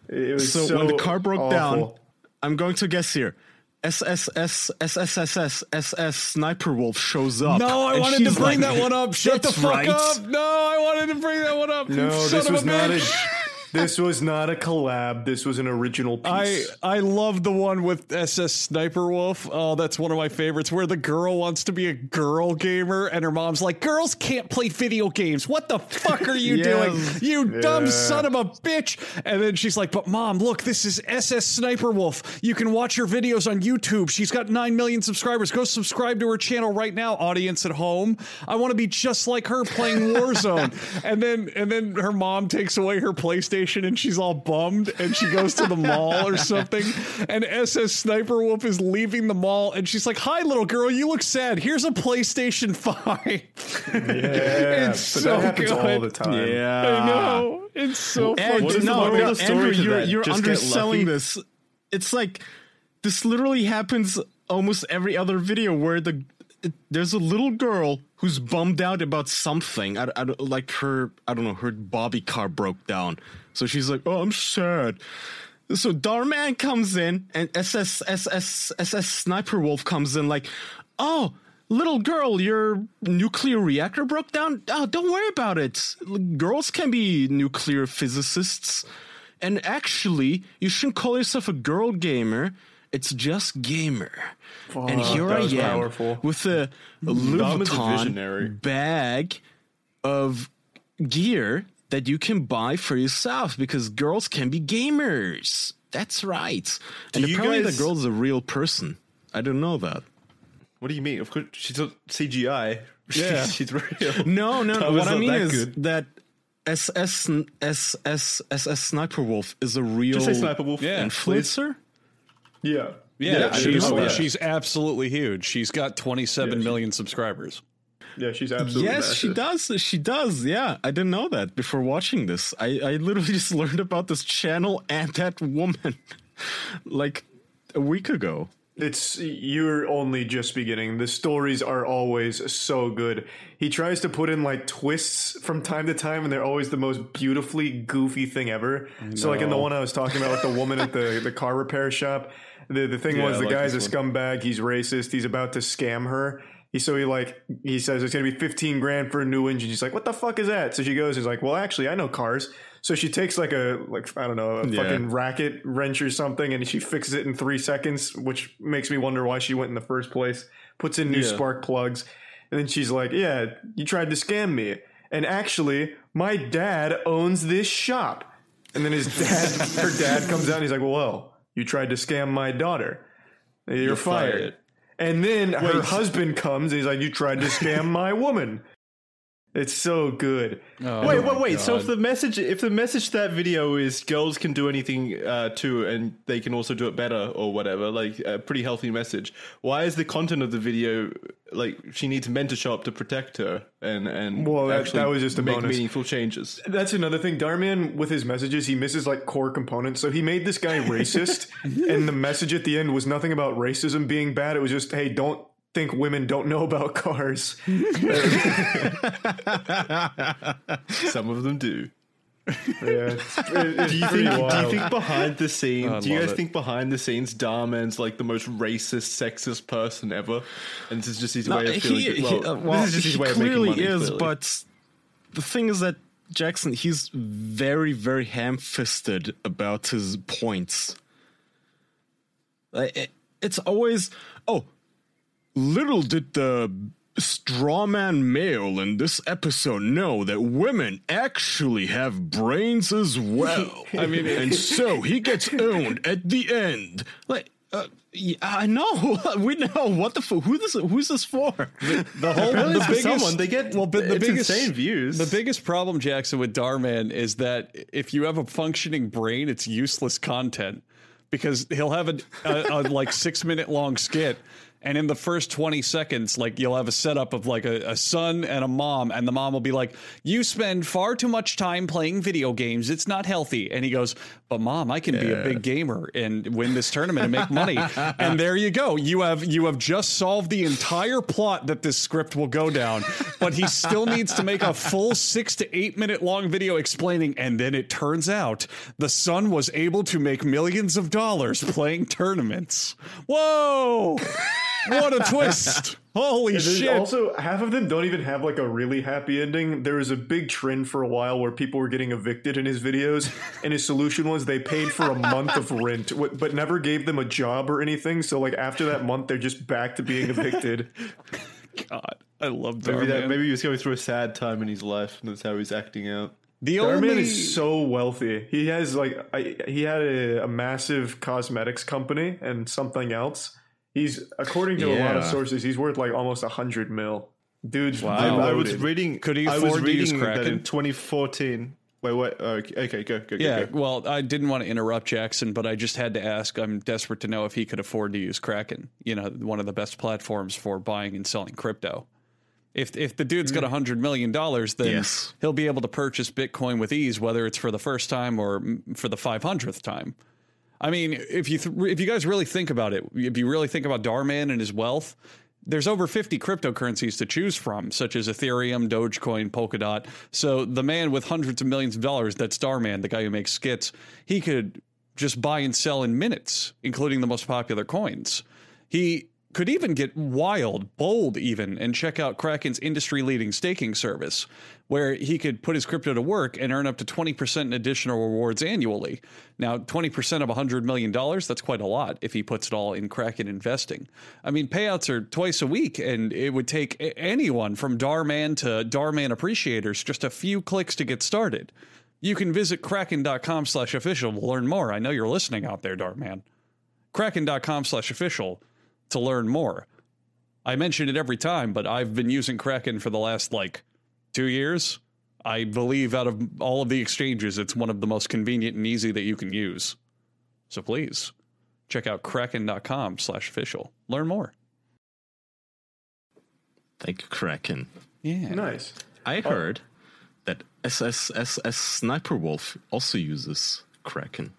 It was So, so, when the car broke down, awful. I'm going to guess here. SSS SSSS SS Sniper Wolf shows up. No, I wanted to bring like, that one up. Shut the fuck right." up. No, I wanted to bring that one up. you No, son this of was a not a. This was not a collab. This was an original piece. I I love the one with SS Sniper Wolf. Oh, that's one of my favorites. Where the girl wants to be a girl gamer, and her mom's like, "Girls can't play video games. What the fuck are you doing, Yes. you dumb son of a bitch?" And then she's like, "But mom, look, this is SS Sniper Wolf. You can watch her videos on YouTube. She's got nine million subscribers. Go subscribe to her channel right now, audience at home. I want to be just like her playing Warzone." and then and then her mom takes away her PlayStation, and she's all bummed, and she goes to the mall or something. And SS Sniper Wolf is leaving the mall, and she's like, "Hi, little girl, you look sad. Here's a PlayStation 5. yeah, it's but so that happens good. all the time. Yeah. I know it's so And funny. What is the no, moral no, story Andrew, you're, that? you're underselling this. It's like this literally happens almost every other video where the it, there's a little girl who's bummed out about something. I, I like her, I don't know, her bobby car broke down, so she's like, "Oh, I'm sad." So Dhar Mann comes in, and SS SS SS Sniper Wolf comes in like, "Oh." Little girl, your nuclear reactor broke down. Oh, don't worry about it. Girls can be nuclear physicists. And actually, you shouldn't call yourself a girl gamer. It's just gamer. and here I am powerful. with a Dom is a visionary. Bag of gear that you can buy for yourself because girls can be gamers. That's right. and apparently, guys- the girl's a real person. I didn't know that. What do you mean? Of course, she's not CGI. Yeah. she's real. No, no. Tom is what I mean that is good. that SS SS SS Sniper Wolf is a real Just say Sniper Wolf. Yeah. influencer. Yeah. Yeah, Yeah, she's didn't know that. she's absolutely huge. She's got 27 Yeah, million subscribers. Yeah, she's absolutely Yes, she does. She does. Yeah, I didn't know that before watching this. I, I literally just learned about this channel and that woman like a week ago. It's you're only just beginning. The stories are always so good. He tries to put in like twists from time to time, and they're always the most beautifully goofy thing ever. So, like in the one I was talking about with the woman at the the car repair shop, the the thing Yeah, was the like guy's a one. scumbag. He's racist. He's about to scam her. He so he like he says it's gonna be fifteen grand for a new engine. She's like, what the fuck is that? So she goes, he's like, well, actually, I know cars. So she takes like a like I don't know a Yeah. fucking racket wrench or something, and she fixes it in three seconds, which makes me wonder why she went in the first place. Puts in new Yeah. spark plugs, and then she's like, "Yeah, you tried to scam me, and actually, my dad owns this shop." And then his dad, her dad, comes out and he's like, "Well, you tried to scam my daughter. You're, fired. fired. And then her husband comes and he's like, "You tried to scam my woman." It's so good. Oh Wait, my wait, wait. So if the message, if the message to that video is girls can do anything uh, too, and they can also do it better or whatever, like a pretty healthy message. Why is the content of the video like she needs men to show up to protect her and and Well, that- actually that was just a make bonus. meaningful changes? That's another thing. Dhar Mann, with his messages, he misses like core components. So he made this guy racist, and the message at the end was nothing about racism being bad. It was just, hey, don't think women don't know about cars. Some of them do. Yeah, it's, it- it's Do you pretty think? Do you think behind the scenes? I do you guys it. think behind the scenes, Dhar Mann's like the most racist, sexist person ever, and this is just his way of feeling? he. Well, he- uh, well, this is just his he way of clearly making money. is, clearly. but the thing is that Jackson, he's very, very ham-fisted about his points. Like, it- It's always, oh, little did the strawman male in this episode know that women actually have brains as well. I mean, and so he gets owned at the end. Like, uh, yeah, I know. we know what the f- who this who's this for? the whole Apparently the it's for biggest, someone. They get- well, but the it's biggest insane views. The biggest problem, Jackson, with Dhar Mann is that if you have a functioning brain, it's useless content because he'll have a, a, a like six minute long skit. And in the first 20 seconds, like you'll have a setup of like a, a son and a mom, and the mom will be like, You spend far too much time playing video games. It's not healthy. And he goes, But mom, I can be a big gamer and win this tournament and make money. and there you go. You have you have just solved the entire plot that this script will go down. But he still needs to make a full six to eight minute long video explaining, and then it turns out the son was able to make millions of dollars playing tournaments. Whoa! What a twist! Holy There's shit! Also, half of them don't even have like a really happy ending. There was a big trend for a while where people were getting evicted in his videos, and his solution was they paid for a month of rent, but never gave them a job or anything. So, like after that month, they're just back to being evicted. God, I love maybe that Dhar Mann. maybe he was going through a sad time in his life, and that's how he's acting out. the Dhar Mann only is so wealthy. He has like I, he had a, a massive cosmetics company and something else. He's according to a lot of sources, he's worth like almost a hundred mil. Dude's Wow. I, I was reading. Could he I was afford to use reading that Kraken? in 2014. Wait, wait. oh, Okay, okay, go, go, Yeah, go, go. well, I didn't want to interrupt Jackson, but I just had to ask. I'm desperate to know if he could afford to use Kraken. You know, one of the best platforms for buying and selling crypto. If if the dude's got a hundred million dollars, then Yes. he'll be able to purchase Bitcoin with ease, whether it's for the first time or for the five hundredth time. I mean, if you th- if you guys really think about it, if you really think about Dhar Mann and his wealth, there's over 50 cryptocurrencies to choose from, such as Ethereum, Dogecoin, Polkadot. So the man with hundreds of millions of dollars, that's Dhar Mann, the guy who makes skits, he could just buy and sell in minutes, including the most popular coins. He could even get wild, bold, even, and check out Kraken's industry leading staking service, where he could put his crypto to work and earn up to 20% in additional rewards annually. Now, 20% of $100 million, that's quite a lot if he puts it all in Kraken investing. I mean, payouts are twice a week, and it would take anyone from Dhar Mann to Dhar Mann appreciators just a few clicks to get started. You can visit kraken.com slash official to learn more. I know you're listening out there, Dhar Mann kraken.com slash official to learn more. I mention it every time, but I've been using Kraken for the last like two years. I believe out of all of the exchanges, it's one of the most convenient and easy that you can use. So please check out kraken.com slash official. Learn more. Thank you, Kraken. Yeah. nice. I oh. heard that SSSS Sniper Wolf also uses Kraken.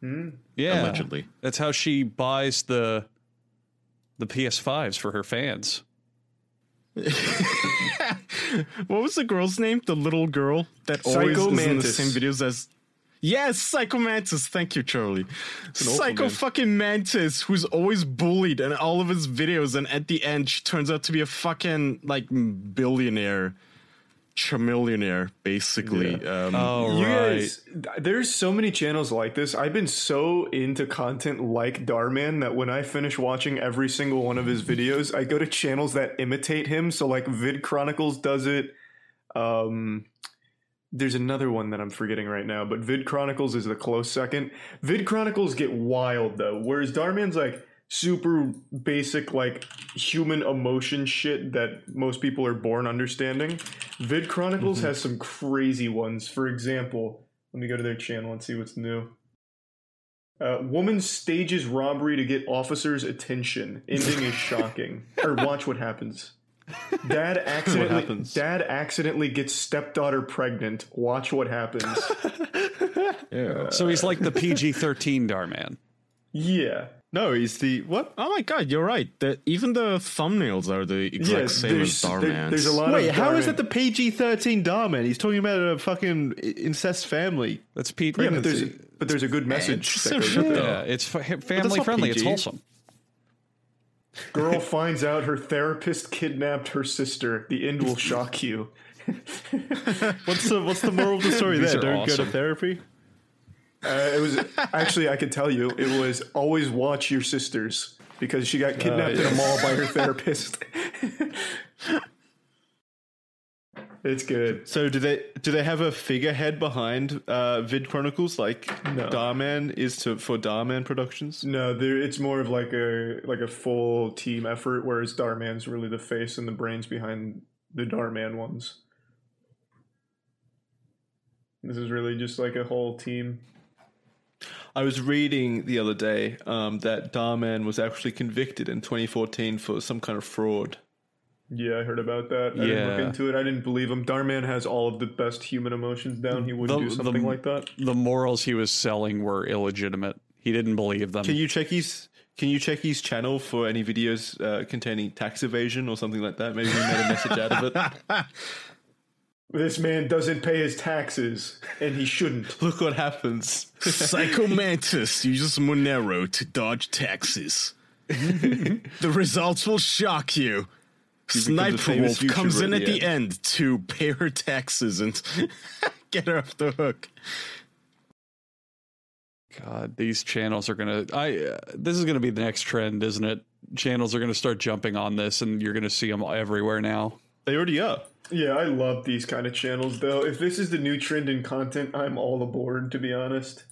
Hmm. Yeah. Allegedly. That's how she buys the the PS5s for her fans. What was the girl's name? The little girl that always Psycho is in the same videos as. Yes, Psycho Mantis. Thank you, Charlie. Psycho name. fucking Mantis, who's always bullied in all of his videos, and at the end, she turns out to be a fucking like billionaire, chamillionaire, basically. Um, Oh, You right. guys, there's so many channels like this. I've been so into content like Dhar Mann that when I finish watching every single one of his videos, I go to channels that imitate him. So like Vid Chronicles does it. Um, there's another one that I'm forgetting right now, but Vid Chronicles is the close second. Vid Chronicles get wild though, whereas Dhar Mann's like super basic, like human emotion shit that most people are born understanding. Vid Chronicles has some crazy ones. For example, let me go to their channel and see what's new. Uh, woman stages robbery to get officers' attention. Ending is shocking. Or watch what happens. Dad accidentally happens? dad accidentally gets stepdaughter pregnant. Watch what happens. yeah. So he's like the PG 13 Dhar Mann. yeah. No, he's the what? Oh my god, you're right. The, even the thumbnails are the exact Yeah, same as Dhar Mann. there- there's a lot Wait, of how is Dhar Mann- that the PG thirteen Dhar Mann? He's talking about a fucking incest family. That's Pete. yeah, but there's but there's a good message. It's that so shit, with it. though. Yeah, it's family not friendly. It's wholesome. Girl finds out her therapist kidnapped her sister. The end will shock you. What's the what's the moral of the story These there? Don't go to therapy. Uh, it was actually I can tell you it was always watch your sisters because she got kidnapped in a mall by her therapist. it's good. So do they do they have a figurehead behind uh, Vid Chronicles like No. Dhar Mann is to for Dhar Mann Productions? No, it's more of like a like a full team effort, whereas Dhar Mann's really the face and the brains behind the Dhar Mann ones. This is really just like a whole team. I was reading the other day um, that Dhar Mann was actually convicted in 2014 for some kind of fraud. Yeah, I heard about that. I didn't look into it. I didn't believe him. Dhar Mann has all of the best human emotions down. He wouldn't The- do the- something like that. The morals he was selling were illegitimate. He didn't believe them. Can you check his Can you check his channel for any videos uh, containing tax evasion or something like that? Maybe he made a message out of it. This man doesn't pay his taxes, and he shouldn't. Look what happens. Psychomantis uses Monero to dodge taxes. the results will shock you. becomes Sniper Wolf comes in at at the the end to pay her taxes and get her off the hook. God, these channels are gonna. I. Uh, this is gonna be the next trend, isn't it? Channels are gonna start jumping on this, and you're gonna see them everywhere now. They already are. Yeah, I love these kind of channels, though. If this is the new trend in content, I'm all aboard. To be honest,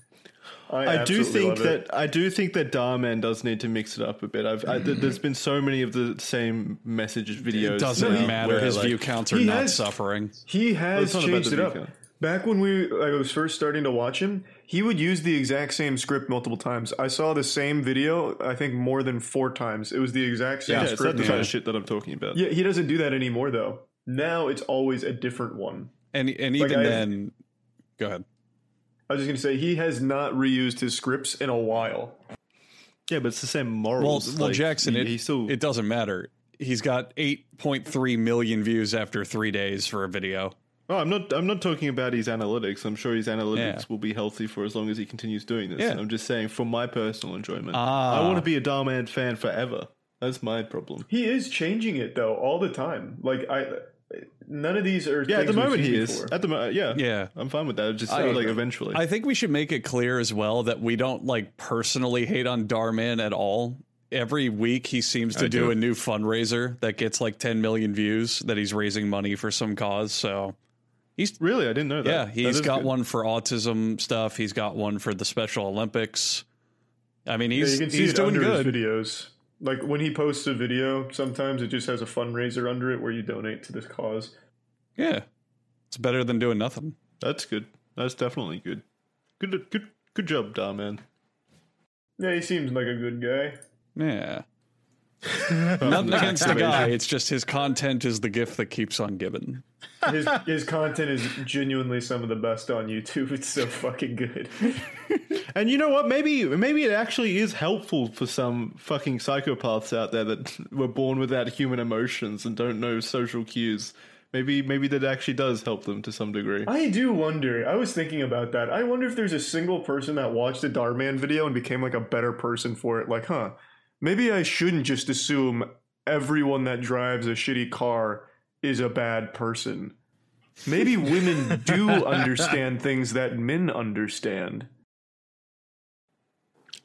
I, I do think love that it. I do think that Dhar Mann does need to mix it up a bit. I've I, th- there's been so many of the same message videos. It doesn't now matter. where, His like, view counts are not has- suffering. he has it's not about changed it up. count. Back when we like, I was first starting to watch him, he would use the exact same script multiple times. I saw the same video, I think more than four times. It was the exact same Yeah, it's script. that the kind of shit that I'm talking about. yeah, he doesn't do that anymore, though. Now it's always a different one. And and Like, even I- then, go ahead. I was just gonna say he has not reused his scripts in a while. Yeah, but it's the same Well, morals. well, Like, Jackson, he, it, he still it doesn't matter. He's got 8.3 million views after three days for a video. Oh, I'm not. I'm not talking about his analytics. I'm sure his analytics Yeah. will be healthy for as long as he continues doing this. Yeah. I'm just saying, for my personal enjoyment, Ah. I want to be a Dhar Mann fan forever. That's my problem. He is changing it though all the time. Like I, none of these are. Yeah, at the moment he is. before. At the moment, uh, yeah, Yeah. I'm fine with that. Just I- like eventually. I think we should make it clear as well that we don't like personally hate on Dhar Mann at all. Every week he seems to do, do. a new fundraiser that gets like 10 million views that he's raising money for some cause. So he's really, I didn't know that. yeah, That he's is got good. one for autism stuff. He's got one for the Special Olympics. I mean, he's you can see he's doing good. his videos. Like when he posts a video, sometimes it just has a fundraiser under it where you donate to this cause. Yeah, it's better than doing nothing. That's good. That's definitely good. Good, good, good job, Dhar Mann. Yeah, he seems like a good guy. Yeah. Nothing against the guy. It's just his content is the gift that keeps on giving. His his content is genuinely some of the best on YouTube. It's so fucking good. And you know what? Maybe maybe it actually is helpful for some fucking psychopaths out there that were born without human emotions and don't know social cues. Maybe maybe that actually does help them to some degree. I do wonder. I was thinking about that. I wonder if there's a single person that watched the Dhar Mann video and became like a better person for it. Like, huh? Maybe I shouldn't just assume everyone that drives a shitty car is a bad person. Maybe women do understand things that men understand.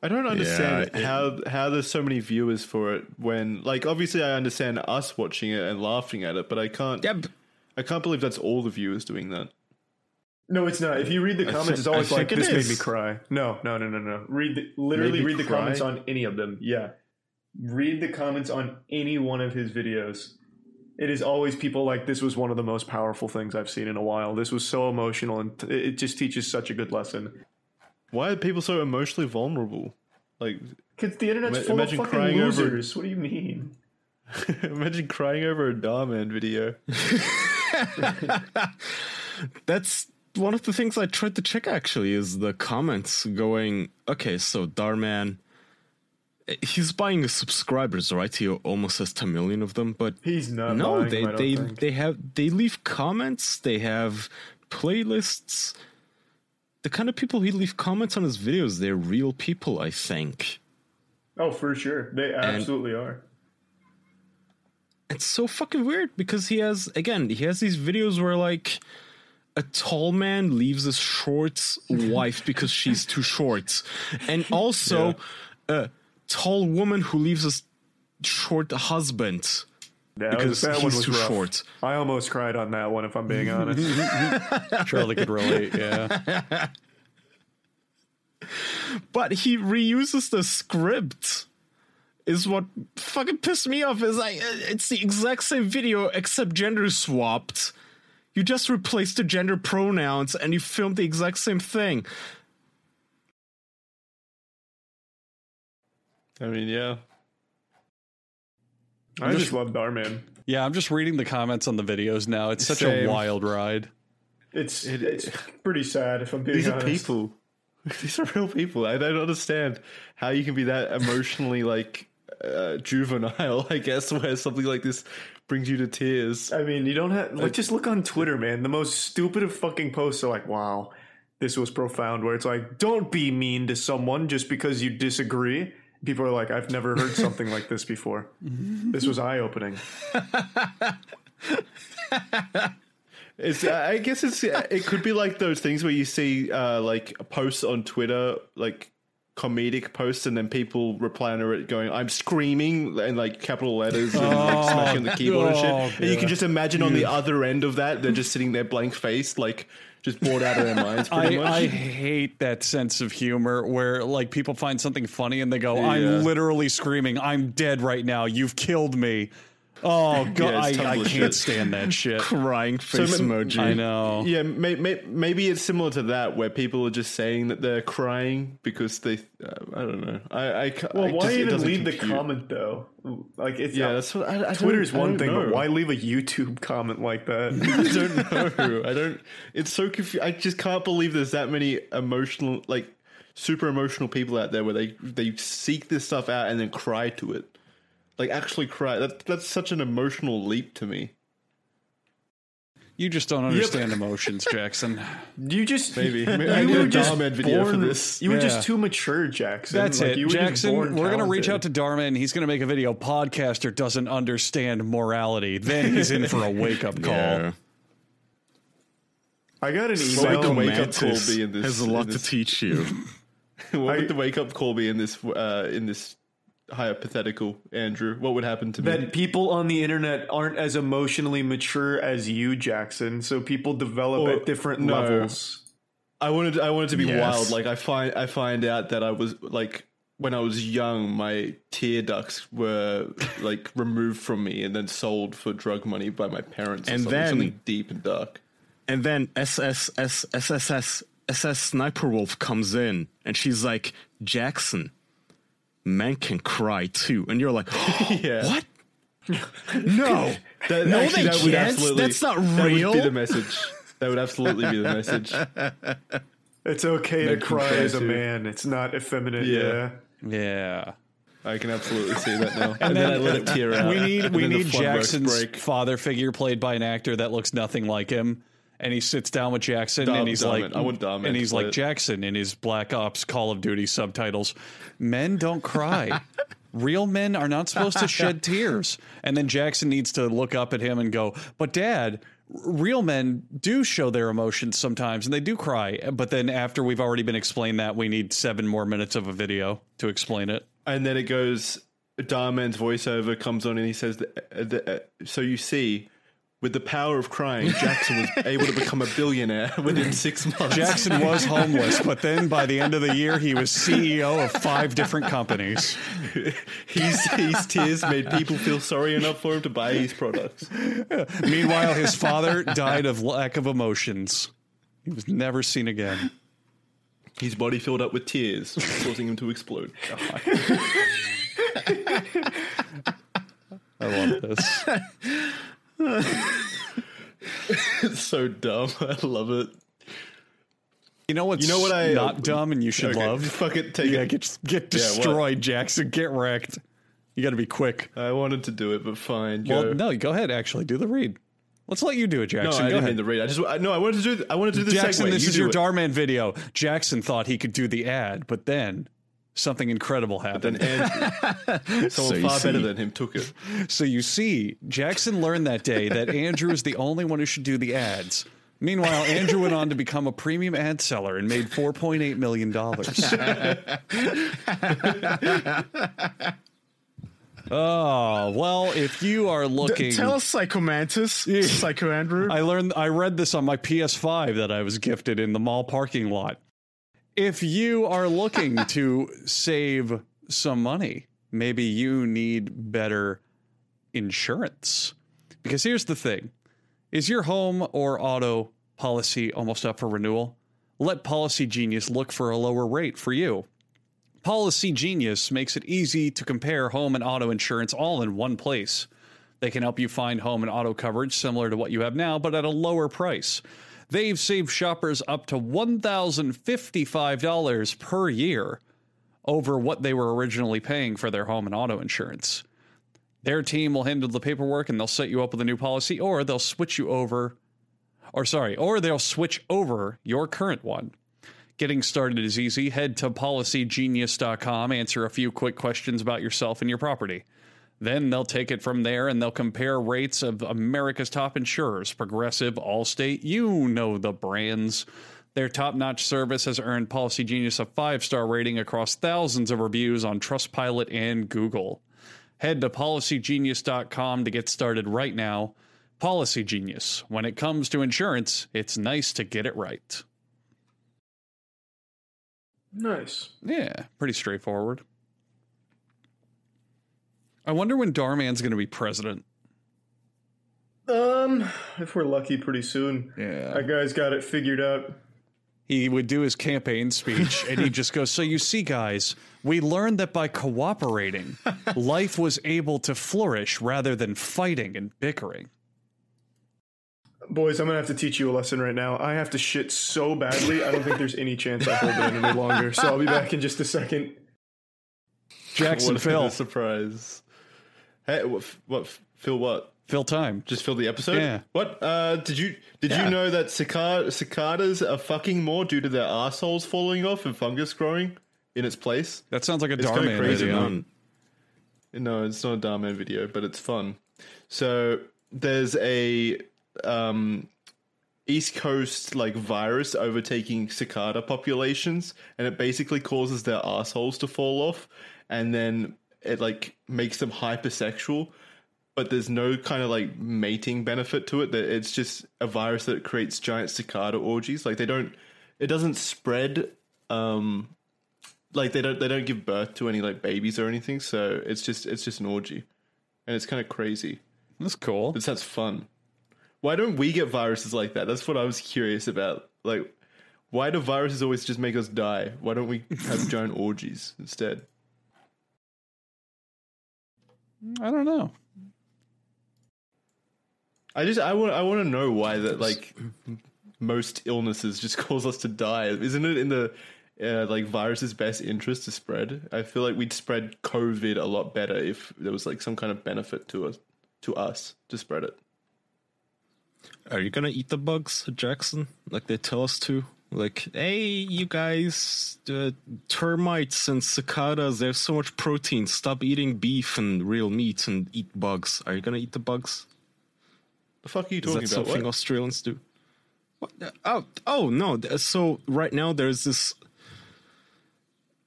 I don't understand Yeah, it- how how there's so many viewers for it when like obviously I understand us watching it and laughing at it, but I can't Yeah, b- I can't believe that's all the viewers doing that. No, it's not. If you read the comments, thi- it's always I like think it this made me cry. No, no, no, no, no. Read the, literally read the cry? comments on any of them. Yeah, read the comments on any one of his videos. It is always people like this was one of the most powerful things I've seen in a while. This was so emotional and t- it just teaches such a good lesson. Why are people so emotionally vulnerable? Like Because the internet's Ima- full of imagine fucking crying over- losers. What do you mean? imagine crying over a Dhar Mann video. that's one of the things I tried to check actually is the comments going, okay, so Dhar Mann, he's buying subscribers, right? He almost has 10 million of them, but He's not. no, they them, they think. they have they leave comments, they have playlists. The kind of people he leave comments on his videos, they're real people, I think. Oh, for sure, they absolutely are. it's so fucking weird because he has again he has these videos where like a tall man leaves his short wife because she's too short and also a uh, tall woman who leaves a short husband That because was, that he's one was too rough. short I almost cried on that one, if I'm being honest. Charlie could relate. Yeah. but he reuses the script is what fucking pissed me off is like it's the exact same video except gender swapped you just replaced the gender pronouns and you filmed the exact same thing I mean, yeah. I just love Dhar Mann. Yeah, I'm just reading the comments on the videos now. It's such Same. a wild ride. It's It- it's pretty sad if I'm being These are people. These are real people. I don't understand how you can be that emotionally like uh, juvenile. I guess where something like this brings you to tears. I mean, you don't have like just look on Twitter, man. The most stupid of fucking posts are like, "Wow, this was profound." Where it's like, "Don't be mean to someone just because you disagree." People are like, "I've never heard something like this before. This was eye opening." It's. I guess it's. It could be like those things where you see uh, like posts on Twitter, like comedic posts, and then people reply under it going, "I'm screaming" in like capital letters and like, smashing the keyboard and shit. oh, and you can just imagine on the other end of that, they're just sitting there blank faced, like just bored out of their minds. I, much. I hate that sense of humor where like people find something funny and they go, "I'm literally screaming, I'm dead right now. You've killed me." Oh god, Yeah, I, I can't shit. stand that shit. crying face m- emoji I know. Yeah, may, may, maybe it's similar to that where people are just saying that they're crying because they. Uh, I don't know. I, I Well, I why just- even doesn't leave the comment though? Like, it's Yeah, not- that's what I, I don't- Twitter's one don't thing, but why leave a YouTube comment like that? I don't know. I don't. It's so confusing. I just can't believe there's that many emotional, like super emotional people out there where they they seek this stuff out and then cry to it, like actually cry. That that's such an emotional leap to me. You just don't understand emotions, Jackson. You just Maybe. Maybe you I need a were just Dhar Mann video for born- this. You were Yeah. just too mature, Jackson. That's Like, it, you were Jackson. We're gonna reach out to Dhar Mann, and he's gonna make a video. Podcaster doesn't understand morality. Then he's in for a wake up call. yeah. I got an What would email. the wake up Mantis call be in this? has a in lot to teach you what I- would the wake up call be in this? Uh, in this hypothetical, Andrew? What would happen to me? that people on the internet aren't as emotionally mature as you, Jackson. So people develop Or- at different no. levels. I wanted I wanted to be Yes. wild. Like I find I find out that I was like when I was young, my tear ducts were like removed from me and then sold for drug money by my parents. or And something, then- something deep and dark. and then SSS SSS SS Sniper Wolf comes in and she's like, Jackson, men can cry too. And you're like, Yeah. what? no. That, No, actually, they that would can't. absolutely That's not real. That would be the message. That would absolutely be the message. It's okay Men to cry cry as a too. man. It's not effeminate. Yeah. Yeah. Yeah. I can absolutely see that now. And, then, I let it tear out. We need we need floodworks Jackson's break. father figure played by an actor that looks nothing like him. And he sits down with Jackson Dom- and he's like it. I want Dom it and he's like it. Jackson in his Black Ops Call of Duty subtitles. Men don't cry. Real men are not supposed to shed tears. And then Jackson needs to look up at him and go, "But dad, real men do show their emotions sometimes and they do cry." But then after we've already been explained that, we need 7 more minutes of a video to explain it. And then it goes, Dhar Mann's voiceover comes on and he says, that, uh, that, uh, So you see, with the power of crying, Jackson was able to become a billionaire within six months. Jackson was homeless, but then by the end of the year, he was CEO of five different companies. His, his tears made people feel sorry enough for him to buy his products. Meanwhile, his father died of lack of emotions. He was never seen again. His body filled up with tears, causing him to explode. I love this. It's so dumb. I love it. You know what's You know what I- not dumb and you should Okay, love? fuck it, take yeah, it. get get destroyed, Jackson. Get wrecked. You got to be quick. I wanted to do it, but fine. Go. Well, no, go ahead. Actually, do the read. Let's let you do it, Jackson. no. I go didn't ahead. mean to read. I just I, no. I wanted to do. I wanted to do the Jackson, segue. this You is your it. Dhar Mann video. Jackson thought he could do the ad, but then something incredible happened. Then Andrew, someone you far better than him took it. So you see, Jackson learned that day that Andrew is the only one who should do the ads. Meanwhile, Andrew went on to become a premium ad seller and made $4.8 million. oh, well, if you are looking. Tell us, Psychomantis, Psycho Andrew. I learned I read this on my PS5 that I was gifted in the mall parking lot. If you are looking to save some money, maybe you need better insurance. Because here's the thing. Is your home or auto policy almost up for renewal? Let Policy Genius look for a lower rate for you. Policy Genius makes it easy to compare home and auto insurance all in one place. They can help you find home and auto coverage similar to what you have now, but at a lower price. They've saved shoppers up to $1,055 per year over what they were originally paying for their home and auto insurance. Their team will handle the paperwork and they'll set you up with a new policy, or they'll switch you over, or sorry, or they'll switch over your current one. Getting started is easy. Head to policygenius.com, answer a few quick questions about yourself and your property. Then they'll take it from there and they'll compare rates of America's top insurers Progressive, Allstate, you know the brands. Their top notch service has earned Policy Genius a five star rating across thousands of reviews on Trustpilot and Google. Head to policygenius.com to get started right now. Policy Genius. When it comes to insurance, it's nice to get it right. Nice. Yeah, pretty straightforward. I wonder when Dhar Mann's going to be president. Um, if we're lucky, pretty soon. Yeah. That guy's got it figured out. He would do his campaign speech and he'd just go, So you see, guys, we learned that by cooperating, life was able to flourish rather than fighting and bickering. Boys, I'm gonna have to teach you a lesson right now. I have to shit so badly. I don't think there's any chance I hold it in any longer. So I'll be back in just a second. Jackson What Phil. surprise. Hey, what? What? Phil? What? Phil time. Just fill the episode. Yeah. What? Uh, did you did Yeah. you know that cicada, cicadas are fucking more due to their assholes falling off and fungus growing in its place? That sounds like a It's kinda crazy, video. man. No, it's not a Dhar Mann video, but it's fun. So there's a um, East Coast like virus overtaking cicada populations, and it basically causes their assholes to fall off, and then it like makes them hypersexual. But there's no kind of like mating benefit to it. That it's just a virus that creates giant cicada orgies. Like they don't, it doesn't spread. Um, like they don't they don't give birth to any like babies or anything. So it's just it's just an orgy, and it's kind of crazy. That's cool. It sounds fun. Why don't we get viruses like that? That's what I was curious about. Like, why do viruses always just make us die? Why don't we have giant orgies instead? I don't know. I just I want I want to know why that like most illnesses just cause us to die. Isn't it in the uh, like virus's best interest to spread. I feel like we'd spread COVID a lot better if there was like some kind of benefit to us to us to spread it. Are you gonna eat the bugs, Jackson? Like they tell us to? Like, hey, you guys, uh, termites and cicadas, they have so much protein. Stop eating beef and real meat and eat bugs. Are you gonna eat the bugs? The fuck are you Is talking that about? something What? Australians do? What? Oh, oh no. So right now there's this,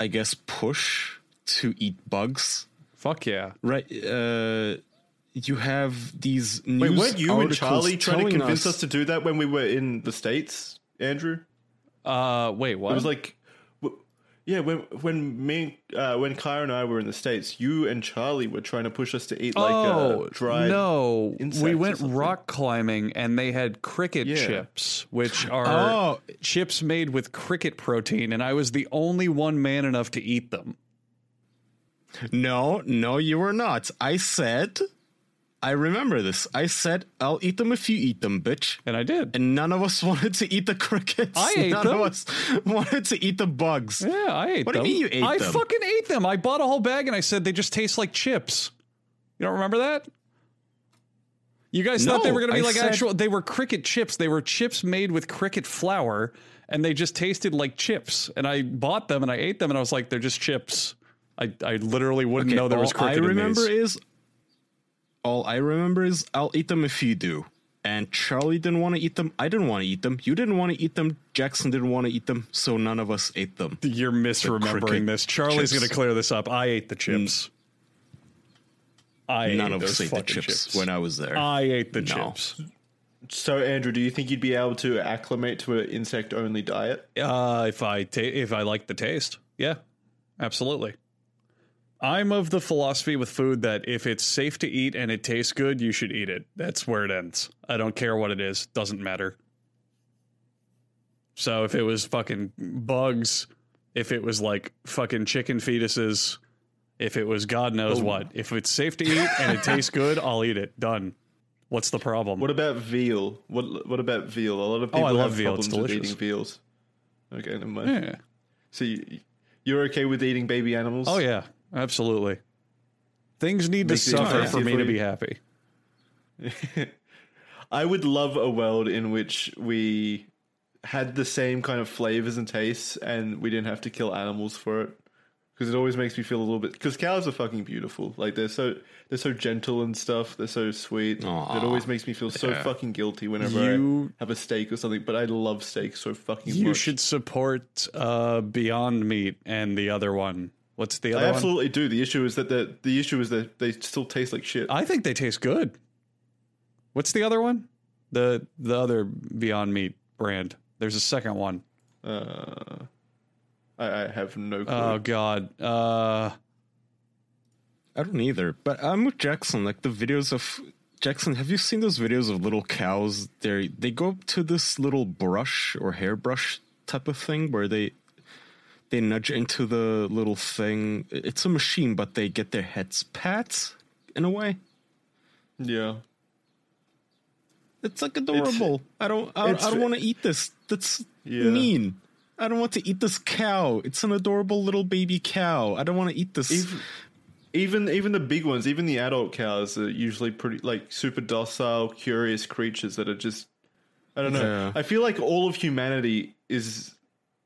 I guess, push to eat bugs. Fuck yeah. Right? Uh, you have these news Wait, weren't you and Charlie trying to convince us to do that when we were in the states, Andrew? Uh, wait, what? It was like, w- yeah, when when me uh, when Kyle and I were in the states, you and Charlie were trying to push us to eat like oh uh, dried. no, we went rock climbing and they had cricket Yeah. chips, which are Oh. chips made with cricket protein, and I was the only one man enough to eat them. No, no, you were not. I said, I remember this. I said, I'll eat them if you eat them, bitch. And I did. And none of us wanted to eat the crickets. I ate none them. of us wanted to eat the bugs. yeah, I ate What do them. you mean you ate I them? fucking ate them. I bought a whole bag and I said they just taste like chips. You don't remember that? You guys thought they were going to be I like said- actual. They were cricket chips. They were chips made with cricket flour, and they just tasted like chips. And I bought them and I ate them, and I was like, they're just chips. I, I literally wouldn't know there was all I cricket in remember these. is all I remember is I'll eat them if you do. And Charlie didn't want to eat them. I didn't want to eat them. You didn't want to eat them. Jackson didn't want to eat them. So none of us ate them. You're misremembering this. Charlie's going to clear this up. I ate the chips. I None ate of those us ate the fucking chips, when I was there. I ate the No. chips. So, Andrew, do you think you'd be able to acclimate to an insect-only diet? Uh, if I ta- if I like the taste, yeah, absolutely. I'm of the philosophy with food that if it's safe to eat and it tastes good, you should eat it. That's where it ends. I don't care what it is; doesn't matter. So if it was fucking bugs, if it was like fucking chicken fetuses, if it was God knows oh. what, if it's safe to eat and it tastes good, I'll eat it. Done. What's the problem? What about veal? What What about veal? A lot of people Oh, I love have veal. It's problems with eating veals. Okay, never mind. Yeah. So you, you're okay with eating baby animals? Oh yeah, absolutely. Things need to Makes it suffer easier for me to be happy. I would love a world in which we had the same kind of flavors and tastes, and we didn't have to kill animals for it. Because it always makes me feel a little bit. Because cows are fucking beautiful. Like they're so they're so gentle and stuff. They're so sweet. Aw. it always makes me feel so Yeah. fucking guilty whenever You- I have a steak or something. But I love steak so fucking You much. should support uh, Beyond Meat and the other one. What's the I other one? I absolutely do. The issue is that the the issue is that they still taste like shit. I think they taste good. What's the other one? The the other Beyond Meat brand. There's a second one. Uh, I, I have no clue. Oh God. Uh, I don't either. But I'm with Jackson. Like the videos of Jackson. Have you seen those videos of little cows? They they go up to this little brush or hairbrush type of thing where they they nudge into the little thing. It's a machine, but they get their heads pat in a way. yeah. It's like adorable. I don't. I, I don't want to eat this. That's Yeah. mean. I don't want to eat this cow. It's an adorable little baby cow. I don't want to eat this. Even, even even the big ones, even the adult cows are usually pretty like super docile, curious creatures that are just I don't know. Yeah. I feel like all of humanity is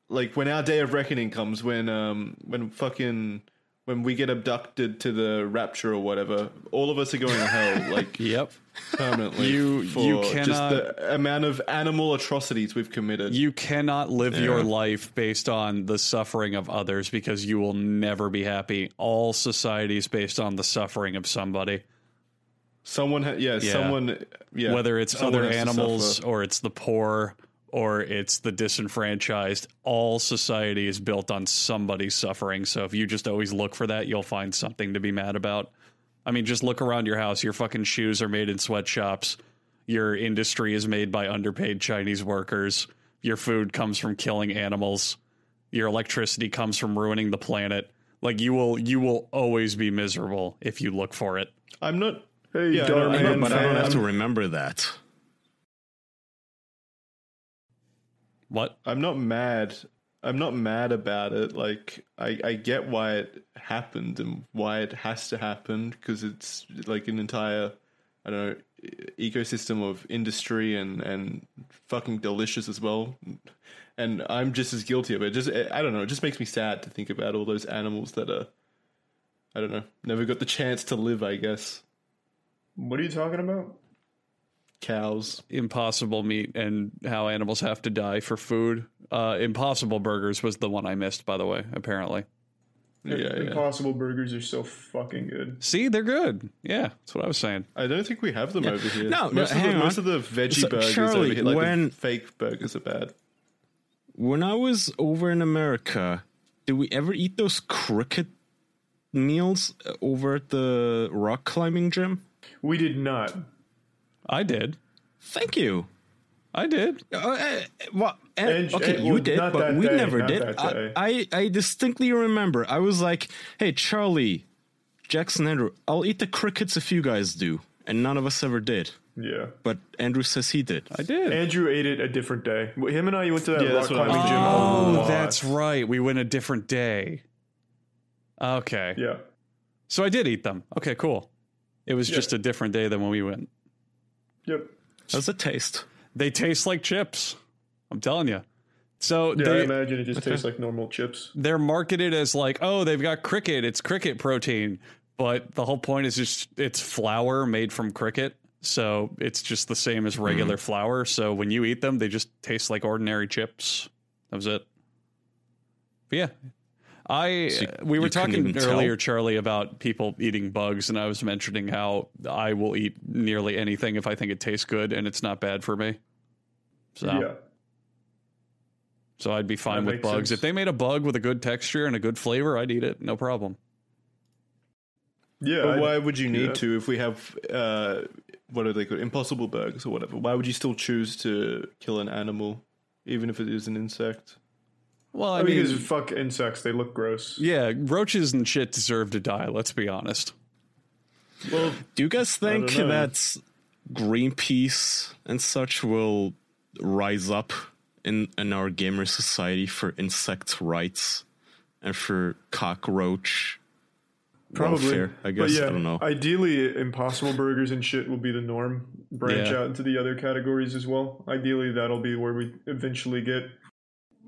like when our day of reckoning comes when um when fucking when we get abducted to the rapture or whatever, all of us are going to hell like yep. permanently. You- you just cannot- the amount of animal atrocities we've committed. You cannot live your life based on the suffering of others because you will never be happy. All society is based on the suffering of somebody. someone, ha- yeah, Yeah. someone, yeah, whether it's someone other animals or it's the poor or it's the disenfranchised all society is built on somebody's suffering. So if you just always look for that you'll find something to be mad about. I mean just look around your house. Your fucking shoes are made in sweatshops. Your industry is made by underpaid chinese workers. Your food comes from killing animals. Your electricity comes from ruining the planet. Like you will you will always be miserable if you look for it. I'm not. Hey, Yeah, I Dhar Mann, know, I know, but I don't have to remember that. What I'm not mad I'm not mad about it. Like I, I get why it happened and why it has to happen because it's like an entire I don't know e- ecosystem of industry and and fucking delicious as well. And I'm just as guilty of it. Just I don't know. It just makes me sad to think about all those animals that are I don't know never got the chance to live. I guess What are you talking about? Cows. Impossible meat and how animals have to die for food. Uh, Impossible Burgers was the one I missed, by the way. Apparently, Yeah, yeah. Impossible burgers are so fucking good. see, they're good. Yeah, that's what I was saying. I don't think we have them over here. No, no, most, of the, most of the veggie So, burgers Charlie, over here, like when- the fake burgers, are bad. When I was over in America, did we ever eat those cricket meals over at the rock climbing gym? We did not. I did. Thank you. I did. Uh, uh, well, and- And- okay, and- you well, did, but we day, never did. I. I, I distinctly remember. I was like, "Hey, Charlie, Jackson, Andrew, I'll eat the crickets if you guys do," and none of us ever did. Yeah. But Andrew says he did. I did. Andrew ate it a different day. Him and I went to that Yeah, rock that's I climbing gym. a oh, that's right. We went a different day. Okay. Yeah. So I did eat them. Okay, cool. It was Yeah. just a different day than when we went. Yep. How's it taste? They taste like chips. I'm telling you. So Yeah, I imagine it just tastes like normal chips. they're marketed as like, oh, they've got cricket. It's cricket protein. But the whole point is just it's flour made from cricket. So it's just the same as regular mm. flour. So when you eat them, they just taste like ordinary chips. That was it. But yeah. I So we were talking even tell? earlier, Charlie, about people eating bugs, and I was mentioning how I will eat nearly anything if I think it tastes good and it's not bad for me. So Yeah. so I'd be fine That with bugs. sense. If they made a bug with a good texture and a good flavor, I'd eat it, no problem. Yeah. But why would you need yeah. to if we have uh, what are they called? Impossible burgers or whatever? Why would you still choose to kill an animal, even if it is an insect? Well, I I mean, because mean, fuck insects, they look gross. yeah, roaches and shit deserve to die. Let's be honest. Well, Do you guys think that Greenpeace and such will rise up in in our gamer society for insect rights and for cockroach Probably. welfare? I guess yeah, I don't know. Ideally, impossible burgers and shit will be the norm. Branch Yeah. out into the other categories as well. Ideally, that'll be where we eventually get.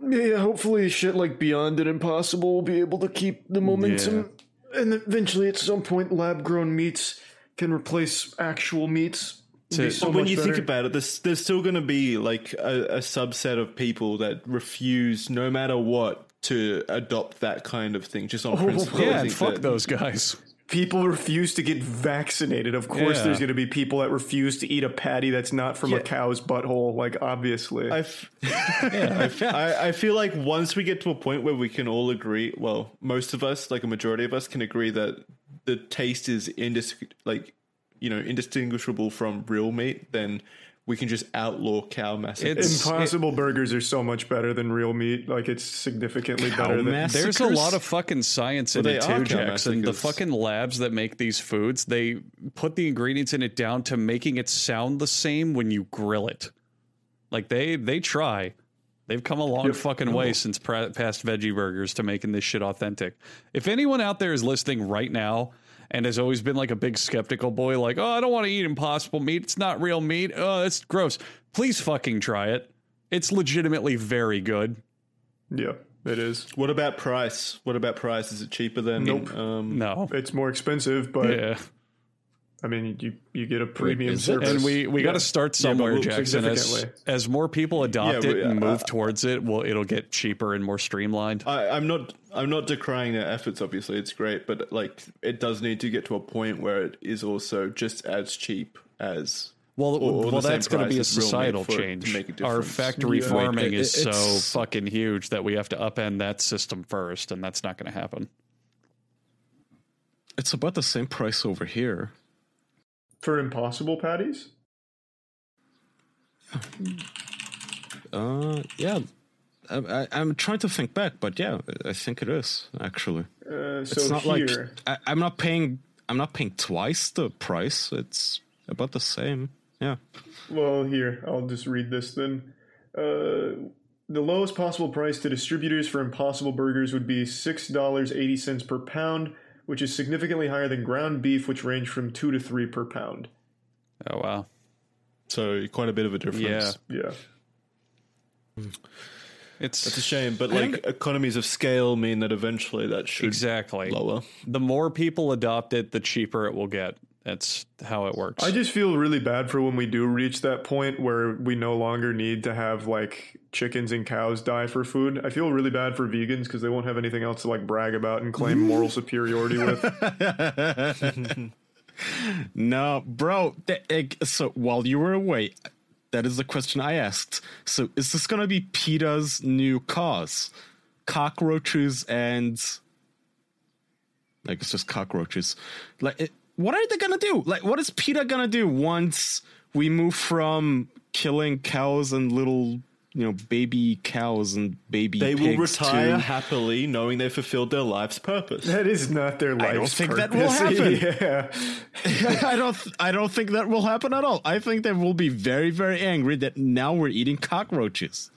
Yeah, hopefully, shit like Beyond and Impossible will be able to keep the momentum. And eventually, at some point, lab grown meats can replace actual meats. To- so but when much you think about it, there's there's still going to be like a, a subset of people that refuse, no matter what, to adopt that kind of thing just on oh, principle. I Yeah, and fuck that- those guys. People refuse to get vaccinated. Of course, Yeah. there's going to be people that refuse to eat a patty that's not from a cow's butthole. Like, obviously. I, f- I, f- I, I feel like once we get to a point where we can all agree, well, most of us, like a majority of us, can agree that the taste is indis- like you know indistinguishable from real meat, then we can just outlaw cow massacre. It's- Impossible burgers are so much better than real meat. Like it's significantly Cow better than. mass- There's a Massacres? lot of fucking science in Well, it they too, are cow Jackson. The massacres. fucking labs that make these foods, they put the ingredients in it down to making it sound the same when you grill it. Like they they try. They've come a long Yep. fucking way since pra- past veggie burgers to making this shit authentic. If anyone out there is listening right now and has always been like a big skeptical boy, like, oh, I don't want to eat impossible meat. It's not real meat. Oh, that's gross. Please fucking try it. It's legitimately very good. Yeah, it is. what about price? What about price? Is it cheaper than? Nope. Um, No. It's more expensive, but Yeah. I mean, you you get a premium is it? service. And we, we got to start somewhere, we'll- Jackson. As, as more people adopt Yeah, it we- and uh, move towards it, well, it'll get cheaper and more streamlined. I, I'm not. I'm not decrying their efforts. Obviously, it's great, but like, it does need to get to a point where it is also just as cheap as. Well, or- or well, that's going to be a as real meat societal for to change. make a Our factory Yeah. farming Wait, is so fucking huge that we have to upend that system first, and that's not going to happen. It's about the same price over here. For impossible patties. Uh, yeah. I, I, I'm trying to think back, but yeah, I think it is actually. Uh, so It's not here, like I, I'm not paying. I'm not paying twice the price. It's about the same. Yeah. well, here I'll just read this then. Uh, the lowest possible price to distributors for Impossible Burgers would be six dollars eighty cents per pound, which is significantly higher than ground beef, which range from two to three per pound. Oh wow. So quite a bit of a difference. Yeah. Yeah. Hmm. It's It's a shame, but I like think- economies of scale mean that eventually that should exactly. lower. The more people adopt it, the cheaper it will get. That's how it works. I just feel really bad for when we do reach that point where we no longer need to have like chickens and cows die for food. I feel really bad for vegans because they won't have anything else to like brag about and claim moral superiority with. No, bro. th- like, so while you were away, that is the question I asked. So is this gonna be PETA's new cause? Cockroaches and like it's just cockroaches. Like, it, what are they gonna do? Like, what is PETA gonna do once we move from killing cows and little, you know, baby cows and baby They will retire to happily knowing they fulfilled their life's purpose. that is not their life. don't think that will happen. yeah. I don't. th- I don't think that will happen at all. I think they will be very, very angry that now we're eating cockroaches.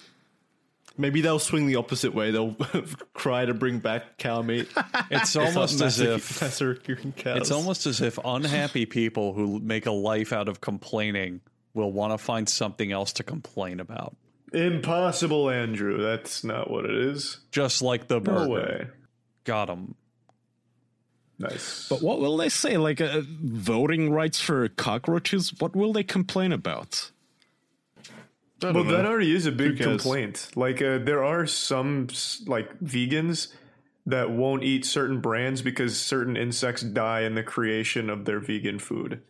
Maybe they'll swing the opposite way. They'll cry to bring back cow meat. it's almost as if massacring cows. it's almost as if unhappy people who make a life out of complaining will want to find something else to complain about. Impossible, Andrew. That's not what it is. Just like the No way. Got him. Nice. But what will they say? Like uh, voting rights for cockroaches? What will they complain about? I don't Well, that already is a big complaint. Like, uh, there are some like vegans that won't eat certain brands because certain insects die in the creation of their vegan food.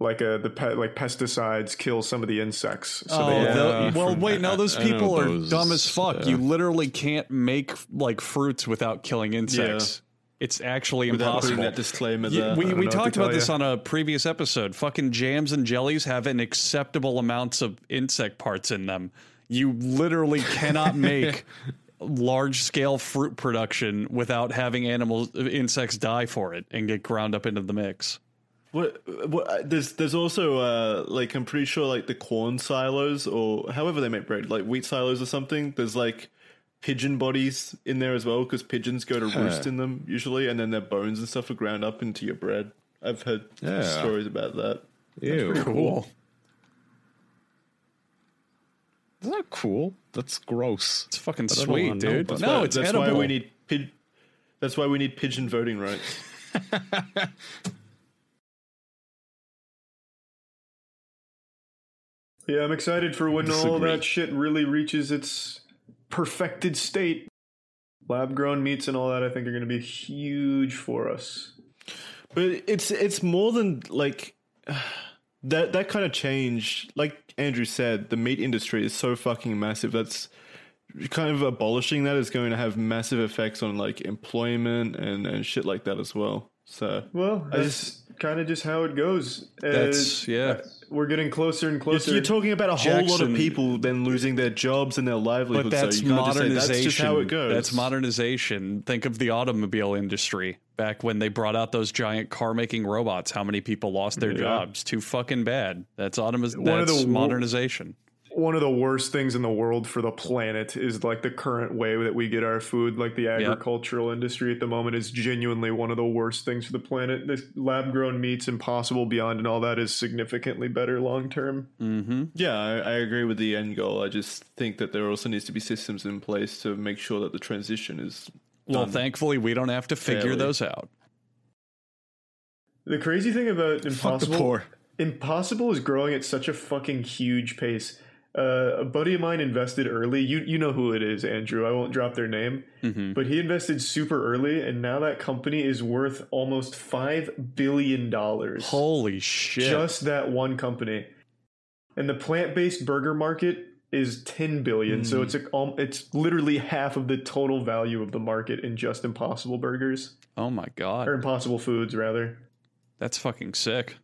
Like, uh, the pe- like pesticides kill some of the insects. So oh, they, Yeah, tho- well, from- wait, no, those I- I people are those, dumb as fuck. yeah. You literally can't make like fruits without killing insects. It's actually Without putting impossible. that disclaimer Yeah, there. we we know what to talked about this on a previous episode. Fucking jams and jellies have an acceptable amounts of insect parts in them. You literally cannot make large scale fruit production without having animals insects die for it and get ground up into the mix. What, what, uh, there's there's also uh, like I'm pretty sure like the corn silos or however they make bread, like wheat silos or something. There's like pigeon bodies in there as well because pigeons go to roost in them usually, and then their bones and stuff are ground up into your bread. I've heard Yeah. stories about that. Ew. Cool. Isn't that cool? That's gross. It's fucking sweet, wanna know dude. about No, Why- it's that's edible. why we need pig. That's why we need pigeon voting rights. yeah, I'm excited for when all that shit really reaches its perfected state. Lab grown meats and all that, I think, are going to be huge for us. But it's it's more than like that that kind of change. Like Andrew said, the meat industry is so fucking massive. That's kind of abolishing that is going to have massive effects on like employment and and shit like that as well. So Well, I that's kind of just how it goes. That's- Uh, yeah. We're getting closer and you're, closer. you're talking about a whole lot of people then losing their jobs and their livelihood. But that's so you can't just say modernization. that's just how it goes. That's modernization. Think of the automobile industry back when they brought out those giant car making robots. How many people lost their Yeah. jobs? Too fucking bad. That's automa- One of That's the wo- modernization. One of the worst things in the world for the planet is like the current way that we get our food. Like the agricultural industry at the moment is genuinely one of the worst things for the planet. This lab grown meats, impossible beyond, and all that is significantly better long term. Mm-hmm. Yeah, I, I agree with the end goal. I just think that there also needs to be systems in place to make sure that the transition is. Well, thankfully, we don't have to figure Fairly. those out. The crazy thing about impossible, impossible is growing at such a fucking huge pace. Uh, a buddy of mine invested early. You you know who it is, Andrew. I won't drop their name, Mm-hmm. but he invested super early, and now that company is worth almost five billion dollars. Holy shit! Just that one company, and the plant based burger market is ten billion. So it's a, um, it's literally half of the total value of the market in just Impossible Burgers oh my god, or Impossible Foods rather. that's fucking sick.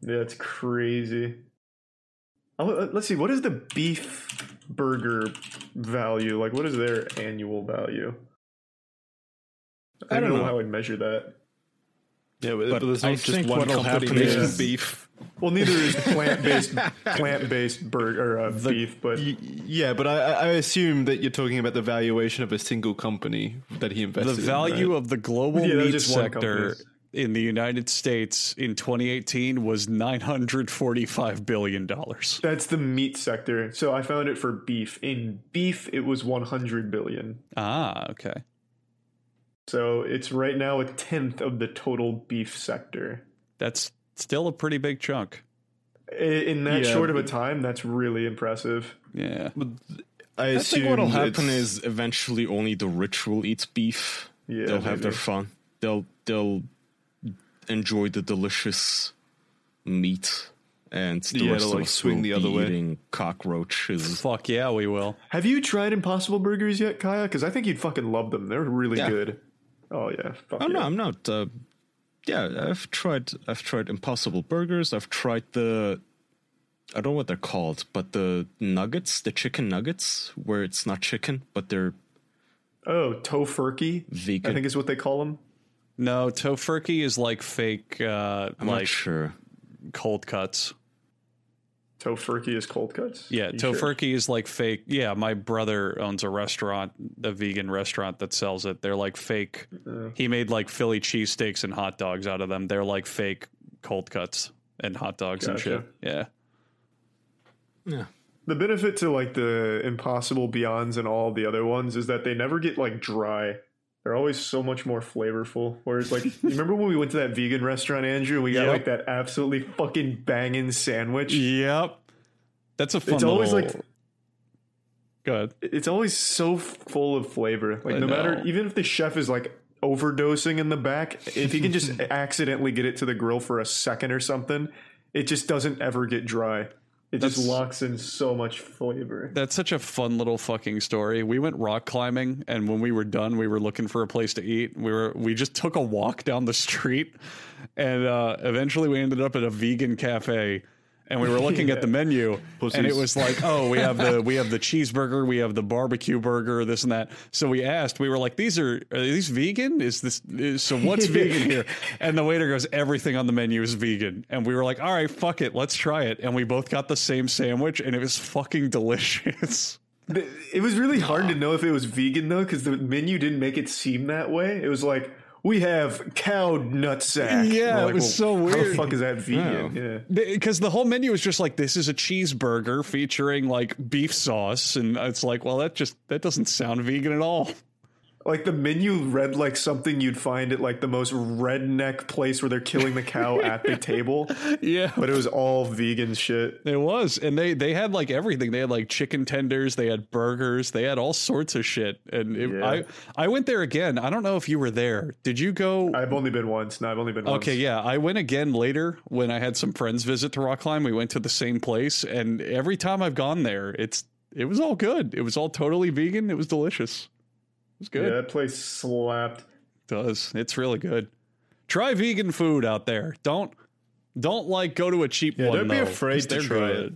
That's crazy. Oh, uh, let's see. What is the beef burger value? Like, what is their annual value? I, I don't don't know know. how I'd measure that. Yeah, but, But but there's I not just one company happen making is- beef. Well, neither is plant based plant based burger or uh, beef, but Y- Yeah, but I, I assume that you're talking about the valuation of a single company that he invested. The value in, of the global Yeah, meat sector company. In the United States in 2018 was 945 billion dollars. that's the meat sector. So I found it for beef. In beef, it was 100 billion. Ah, okay. So it's right now a tenth of the total beef sector. That's still a pretty big chunk. In that Yeah, short of a time, that's really impressive. Yeah. I I assume think what'll happen is eventually only the rich will eat beef. Yeah, they'll have their fun. They'll they'll enjoy the delicious meat, and the Yeah, rest they'll, of us swing will the be other way. eating cockroaches. Fuck yeah, we will. Have you tried Impossible Burgers yet, Kaya? Because I think you'd fucking love them. They're really Yeah. good. Oh yeah. Fuck Oh no. I'm not. Uh, yeah, I've tried. I've tried Impossible Burgers. I've tried the. I don't know what they're called, but the nuggets, the chicken nuggets, where it's not chicken, but they're Oh, Tofurky. vegan. I think is what they call them. No, Tofurky is like fake, uh, I'm not like sure. cold cuts. Tofurky is cold cuts. Yeah, You sure? is like fake. Yeah, my brother owns a restaurant, a vegan restaurant that sells it. They're like fake. Uh. He made like Philly cheesesteaks and hot dogs out of them. They're like fake cold cuts and hot dogs and shit. Yeah. Yeah. The benefit to like the Impossible Beyonds and all the other ones is that they never get like dry. They're always so much more flavorful. Whereas, like, you remember when we went to that vegan restaurant, Andrew, we got Yep. like that absolutely fucking banging sandwich? Yep. That's a fun. It's always little- like Good. it's always so full of flavor. Like I no matter even if the chef is like overdosing in the back, if he can just accidentally get it to the grill for a second or something, it just doesn't ever get dry. It just locks in so much flavor. That's such a fun little fucking story. We went rock climbing, and when we were done, we were looking for a place to eat. We were we just took a walk down the street, and uh, eventually we ended up at a vegan cafe. And we were looking at the menu, and it was like, "Oh, we have the we have the cheeseburger, we have the barbecue burger, this and that." So we asked, we were like, "These are are these vegan? Is this is, so? What's vegan here?" And the waiter goes, "Everything on the menu is vegan." And we were like, "All right, fuck it, let's try it." And we both got the same sandwich, and it was fucking delicious. It was really hard to know if it was vegan though, because the menu didn't make it seem that way. It was like we have cow nutsack. Yeah, We're it like, was so weird. How the fuck is that vegan? Oh. Yeah. because the whole menu is just like this is a cheeseburger featuring like beef sauce and it's like well that just that doesn't sound vegan at all Like the menu read like something you'd find at like the most redneck place where they're killing the cow at the table, yeah but it was all vegan shit. it was and they they had like everything they had like chicken tenders they had burgers they had all sorts of shit and it, Yeah. i i went there again i don't know if you were there did you go I've only been once. No, I've only been once. Okay, yeah. I went again later when I had some friends visit to rock climb. We went to the same place, and every time I've gone there, it's it was all good. It was all totally vegan. It was delicious. It was Yeah, good. that place slapped. It does. It's really good. Try vegan food out there. Don't don't like go to a cheap Yeah, one. don't be afraid to try good. it.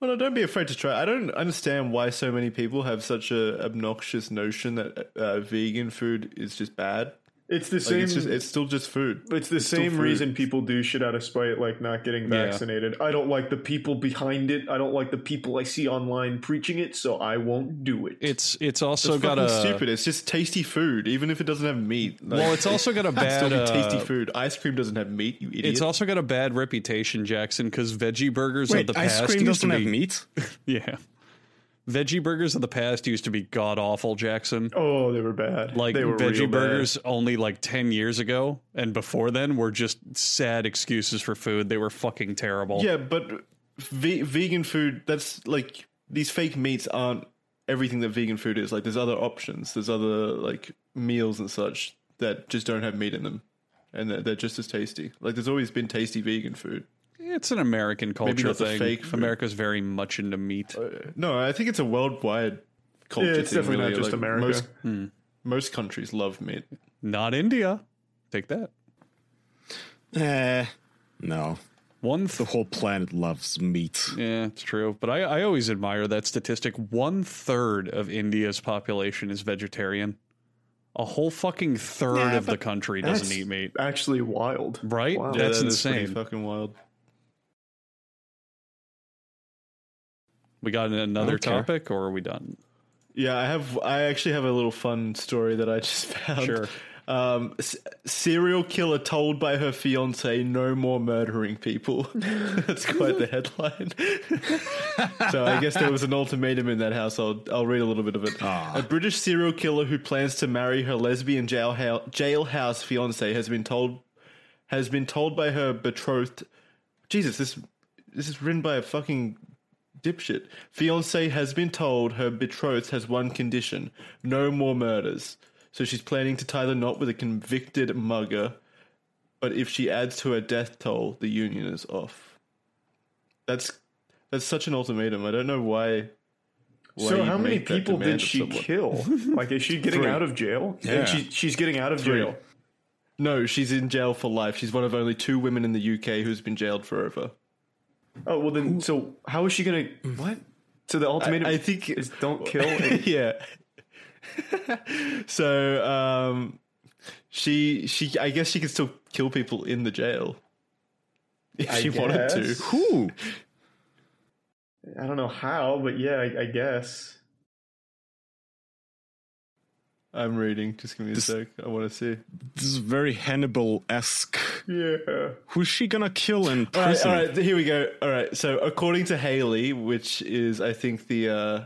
Well, no, don't be afraid to try. I don't understand why so many people have such a obnoxious notion that uh, vegan food is just bad. It's the Like, same. it's just it's still just food. It's the still same reason people do shit out of spite, like not getting Yeah. vaccinated. I don't like the people behind it. I don't like the people I see online preaching it, so I won't do it. It's it's also It's got a stupid. It's just tasty food, even if it doesn't have meat. Like, well. It's also got a bad still be tasty uh, food. Ice cream doesn't have meat. You idiot. It's also got a bad reputation, Jackson, because veggie burgers Wait, of the ice past cream used to doesn't have meat. yeah. Veggie burgers of the past used to be god awful, Jackson. oh, they were bad. Like they were veggie real bad. burgers only like 10 years ago and before then were just sad excuses for food. They were fucking terrible. yeah, but ve- vegan food. That's like these fake meats aren't everything that vegan food is. Like there's other options. There's other like meals and such that just don't have meat in them, and they're, they're just as tasty. Like there's always been tasty vegan food. It's an American culture not the thing. fake food. America's very much into meat. No, I think it's a worldwide culture. Yeah, it's thing, definitely not really. just Like, America. Most, Hmm. most countries love meat. Not India. Take that. Eh, no. One The th- whole planet loves meat. yeah, it's true. But I, I always admire that statistic. One third of India's population is vegetarian. A whole fucking third Yeah, of the but country doesn't That's eat meat. Actually, wild. Right? Wow. That's that is pretty insane. fucking wild. We got another don't care. topic, or are we done? Yeah, I have. I actually have a little fun story that I just found. Sure. Um, s- serial killer told by her fiance, "No more murdering people." That's quite the headline. so I guess there was an ultimatum in that household. I'll read a little bit of it. A British serial killer who plans to marry her lesbian jailhouse, jailhouse fiance has been told has been told by her betrothed. Jesus, this this is written by a fucking dipshit. Fiance has been told her betrothed has one condition: no more murders. So she's planning to tie the knot with a convicted mugger. But if she adds to her death toll, the union is off. That's that's such an ultimatum. I don't know why. why So how many people did she kill? Like, is she getting Three. out of jail? Yeah. And she, she's getting out of jail. No, she's in jail for life. She's one of only two women in the UK who's been jailed forever. Oh well, then so how is she gonna what? So the ultimatum I think is don't kill. and- yeah. so um, she she I guess she could still kill people in the jail if I she wanted to. Who? I don't know how, but yeah, I, I guess. I'm reading. Just give me a sec. I want to see. This is very Hannibal esque. Yeah. Who's she gonna kill in All right, prison? all right. Here we go. All right. So according to Haley, which is I think the uh,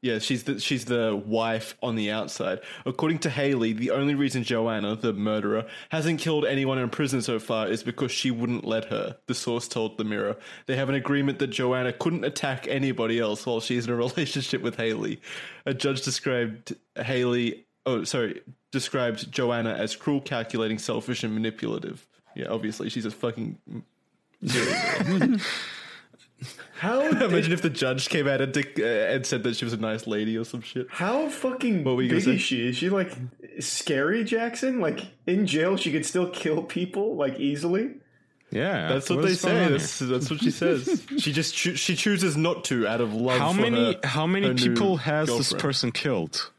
yeah, she's the she's the wife on the outside. According to Haley, the only reason Joanna, the murderer, hasn't killed anyone in prison so far is because she wouldn't let her. The source told the Mirror. They have an agreement that Joanna couldn't attack anybody else while she's in a relationship with Haley. A judge described Haley. Oh, sorry. Described Joanna as cruel, calculating, selfish, and manipulative. Yeah, obviously she's a fucking How Imagine if the judge came out and, dic- uh, and said that she was a nice lady or some shit. how fucking What were you big is she? Is she like scary Jackson? Like in jail, she could still kill people like easily. Yeah, That's what they say. That's, that's what she says. she just choo- she chooses not to out of love. How for many? her- how many people has this person killed?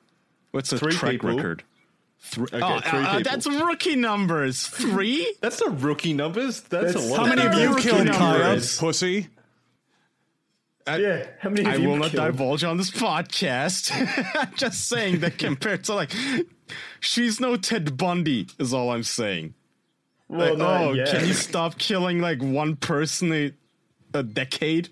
What's the Three track people. record? Three. Okay, oh, three uh, people. that's rookie numbers. Three. That's not rookie numbers. That's, That's- a lot. How many have you killed numbers. Kaya, pussy. yeah. How many? I will not killed? divulge on this podcast. Just saying that compared to like, she's no Ted Bundy. Is all I'm saying. Well, Like, not oh, yet. can you stop killing like one person a, a decade?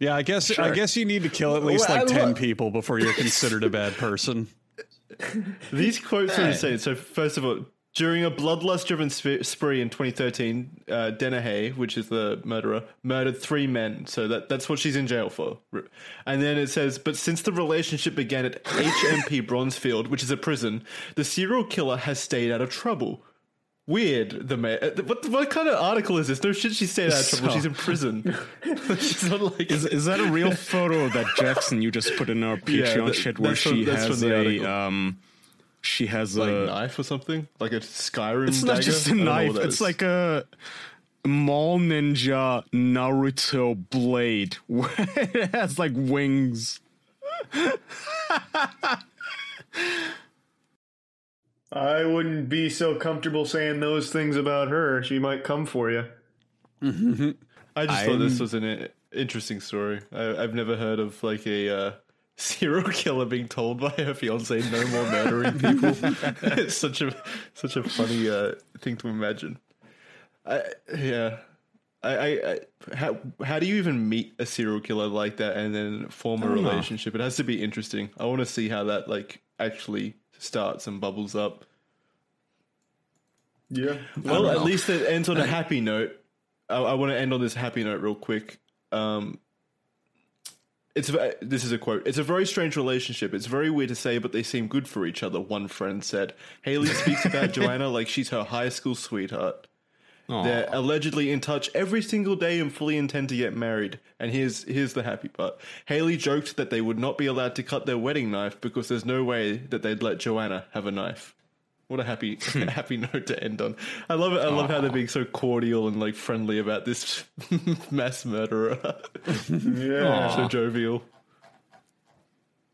Yeah, I guess I guess you need to kill at least Well, like I ten lo- people before you're considered a bad person. These quotes are insane. So, first of all, during a bloodlust driven sp- spree in 2013, uh, Dennehy, which is the murderer, murdered three men. So, that, that's what she's in jail for. And then it says, but since the relationship began at HMP Bronzefield, which is a prison, the serial killer has stayed out of trouble. Weird. The ma- uh, what what kind of article is this? No shit. She stayed out of trouble. So- She's in prison. she's not like Is is that a real photo of that Jackson you just put in our Patreon that- shit where that's from- she has a article. um, she has like a knife or something, like a Skyrim. It's not dagger? just I a don't know what knife. It's is. like a mall ninja Naruto blade it has like wings. I wouldn't be so comfortable saying those things about her. She might come for you. I just thought this was an interesting story. I, I've never heard of like a uh, serial killer being told by her fiance no more murdering people. it's such a such a funny uh, thing to imagine. I, yeah, I, I, I how how do you even meet a serial killer like that and then form a don't know. relationship? It has to be interesting. I want to see how that like actually starts and bubbles up. Yeah. Well, at least it ends on a happy note. I, I want to end on this happy note real quick. Um, it's a- this is a quote. It's a very strange relationship. It's very weird to say, but they seem good for each other. One friend said. Haley speaks about Joanna like she's her high school sweetheart. They're allegedly in touch every single day and fully intend to get married. And here's here's the happy part. Haley joked that they would not be allowed to cut their wedding knife because there's no way that they'd let Joanna have a knife. What a happy hmm. happy note to end on. I love it. I love how they're being so cordial and like friendly about this mass murderer. Yeah. so jovial.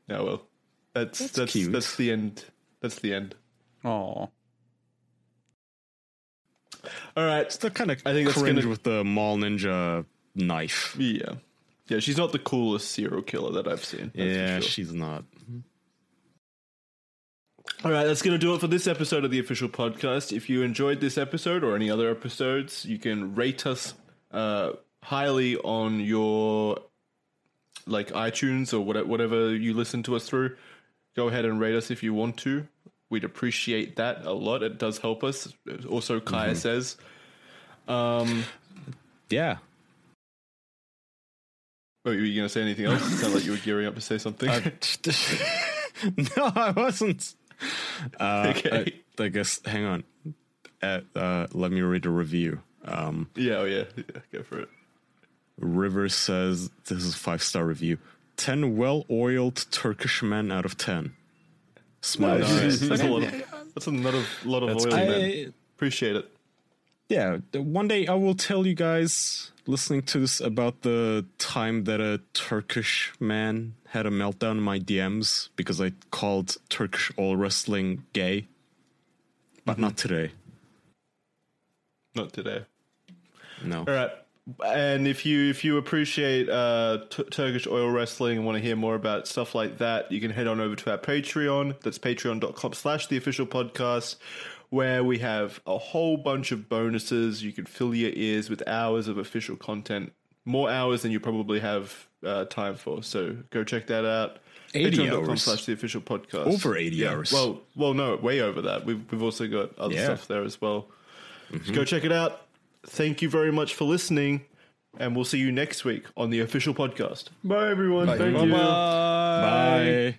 Yeah, well, that's that's that's, cute. the end. That's the end. Oh, All right. It's the kind of I think that's cringe gonna- with the mall ninja knife. Yeah. Yeah, she's not the coolest serial killer that I've seen. that's yeah, sure. she's not. All right, that's going to do it for this episode of the official podcast. If you enjoyed this episode or any other episodes, you can rate us uh, highly on your like iTunes or whatever, whatever you listen to us through. Go ahead and rate us if you want to we'd appreciate that a lot. It does help us. Also, Kaya mm-hmm. says, um, yeah. Oh, were you going to say anything else? It sounded like you were gearing up to say something. Uh, no, I wasn't. Uh, okay. I, I, guess, hang on. Uh, let me read a review. Um, yeah, oh yeah. yeah, go for it. River says, this is five star review. 10 well oiled Turkish men out of 10. Smart. That's, a lot of, that's lot of oil, man. Appreciate it. Yeah, one day I will tell you guys listening to this about the time that a Turkish man had a meltdown in my DMs because I called Turkish oil wrestling gay. But mm-hmm. not today. Not today. No. All right. And if you if you appreciate uh, t- Turkish oil wrestling and want to hear more about stuff like that, you can head on over to our Patreon. That's patreon.com slash the official podcast, where we have a whole bunch of bonuses. You can fill your ears with hours of official content, more hours than you probably have uh, time for. So go check that out. 80 Patreon.com hours. slash the official podcast. Over 80 hours. Well, well, no, way over that. We've we've also got other Yeah. stuff there as well. So go check it out. Thank you very much for listening, and we'll see you next week on the official podcast. Bye, everyone. Thank you. Bye. Bye.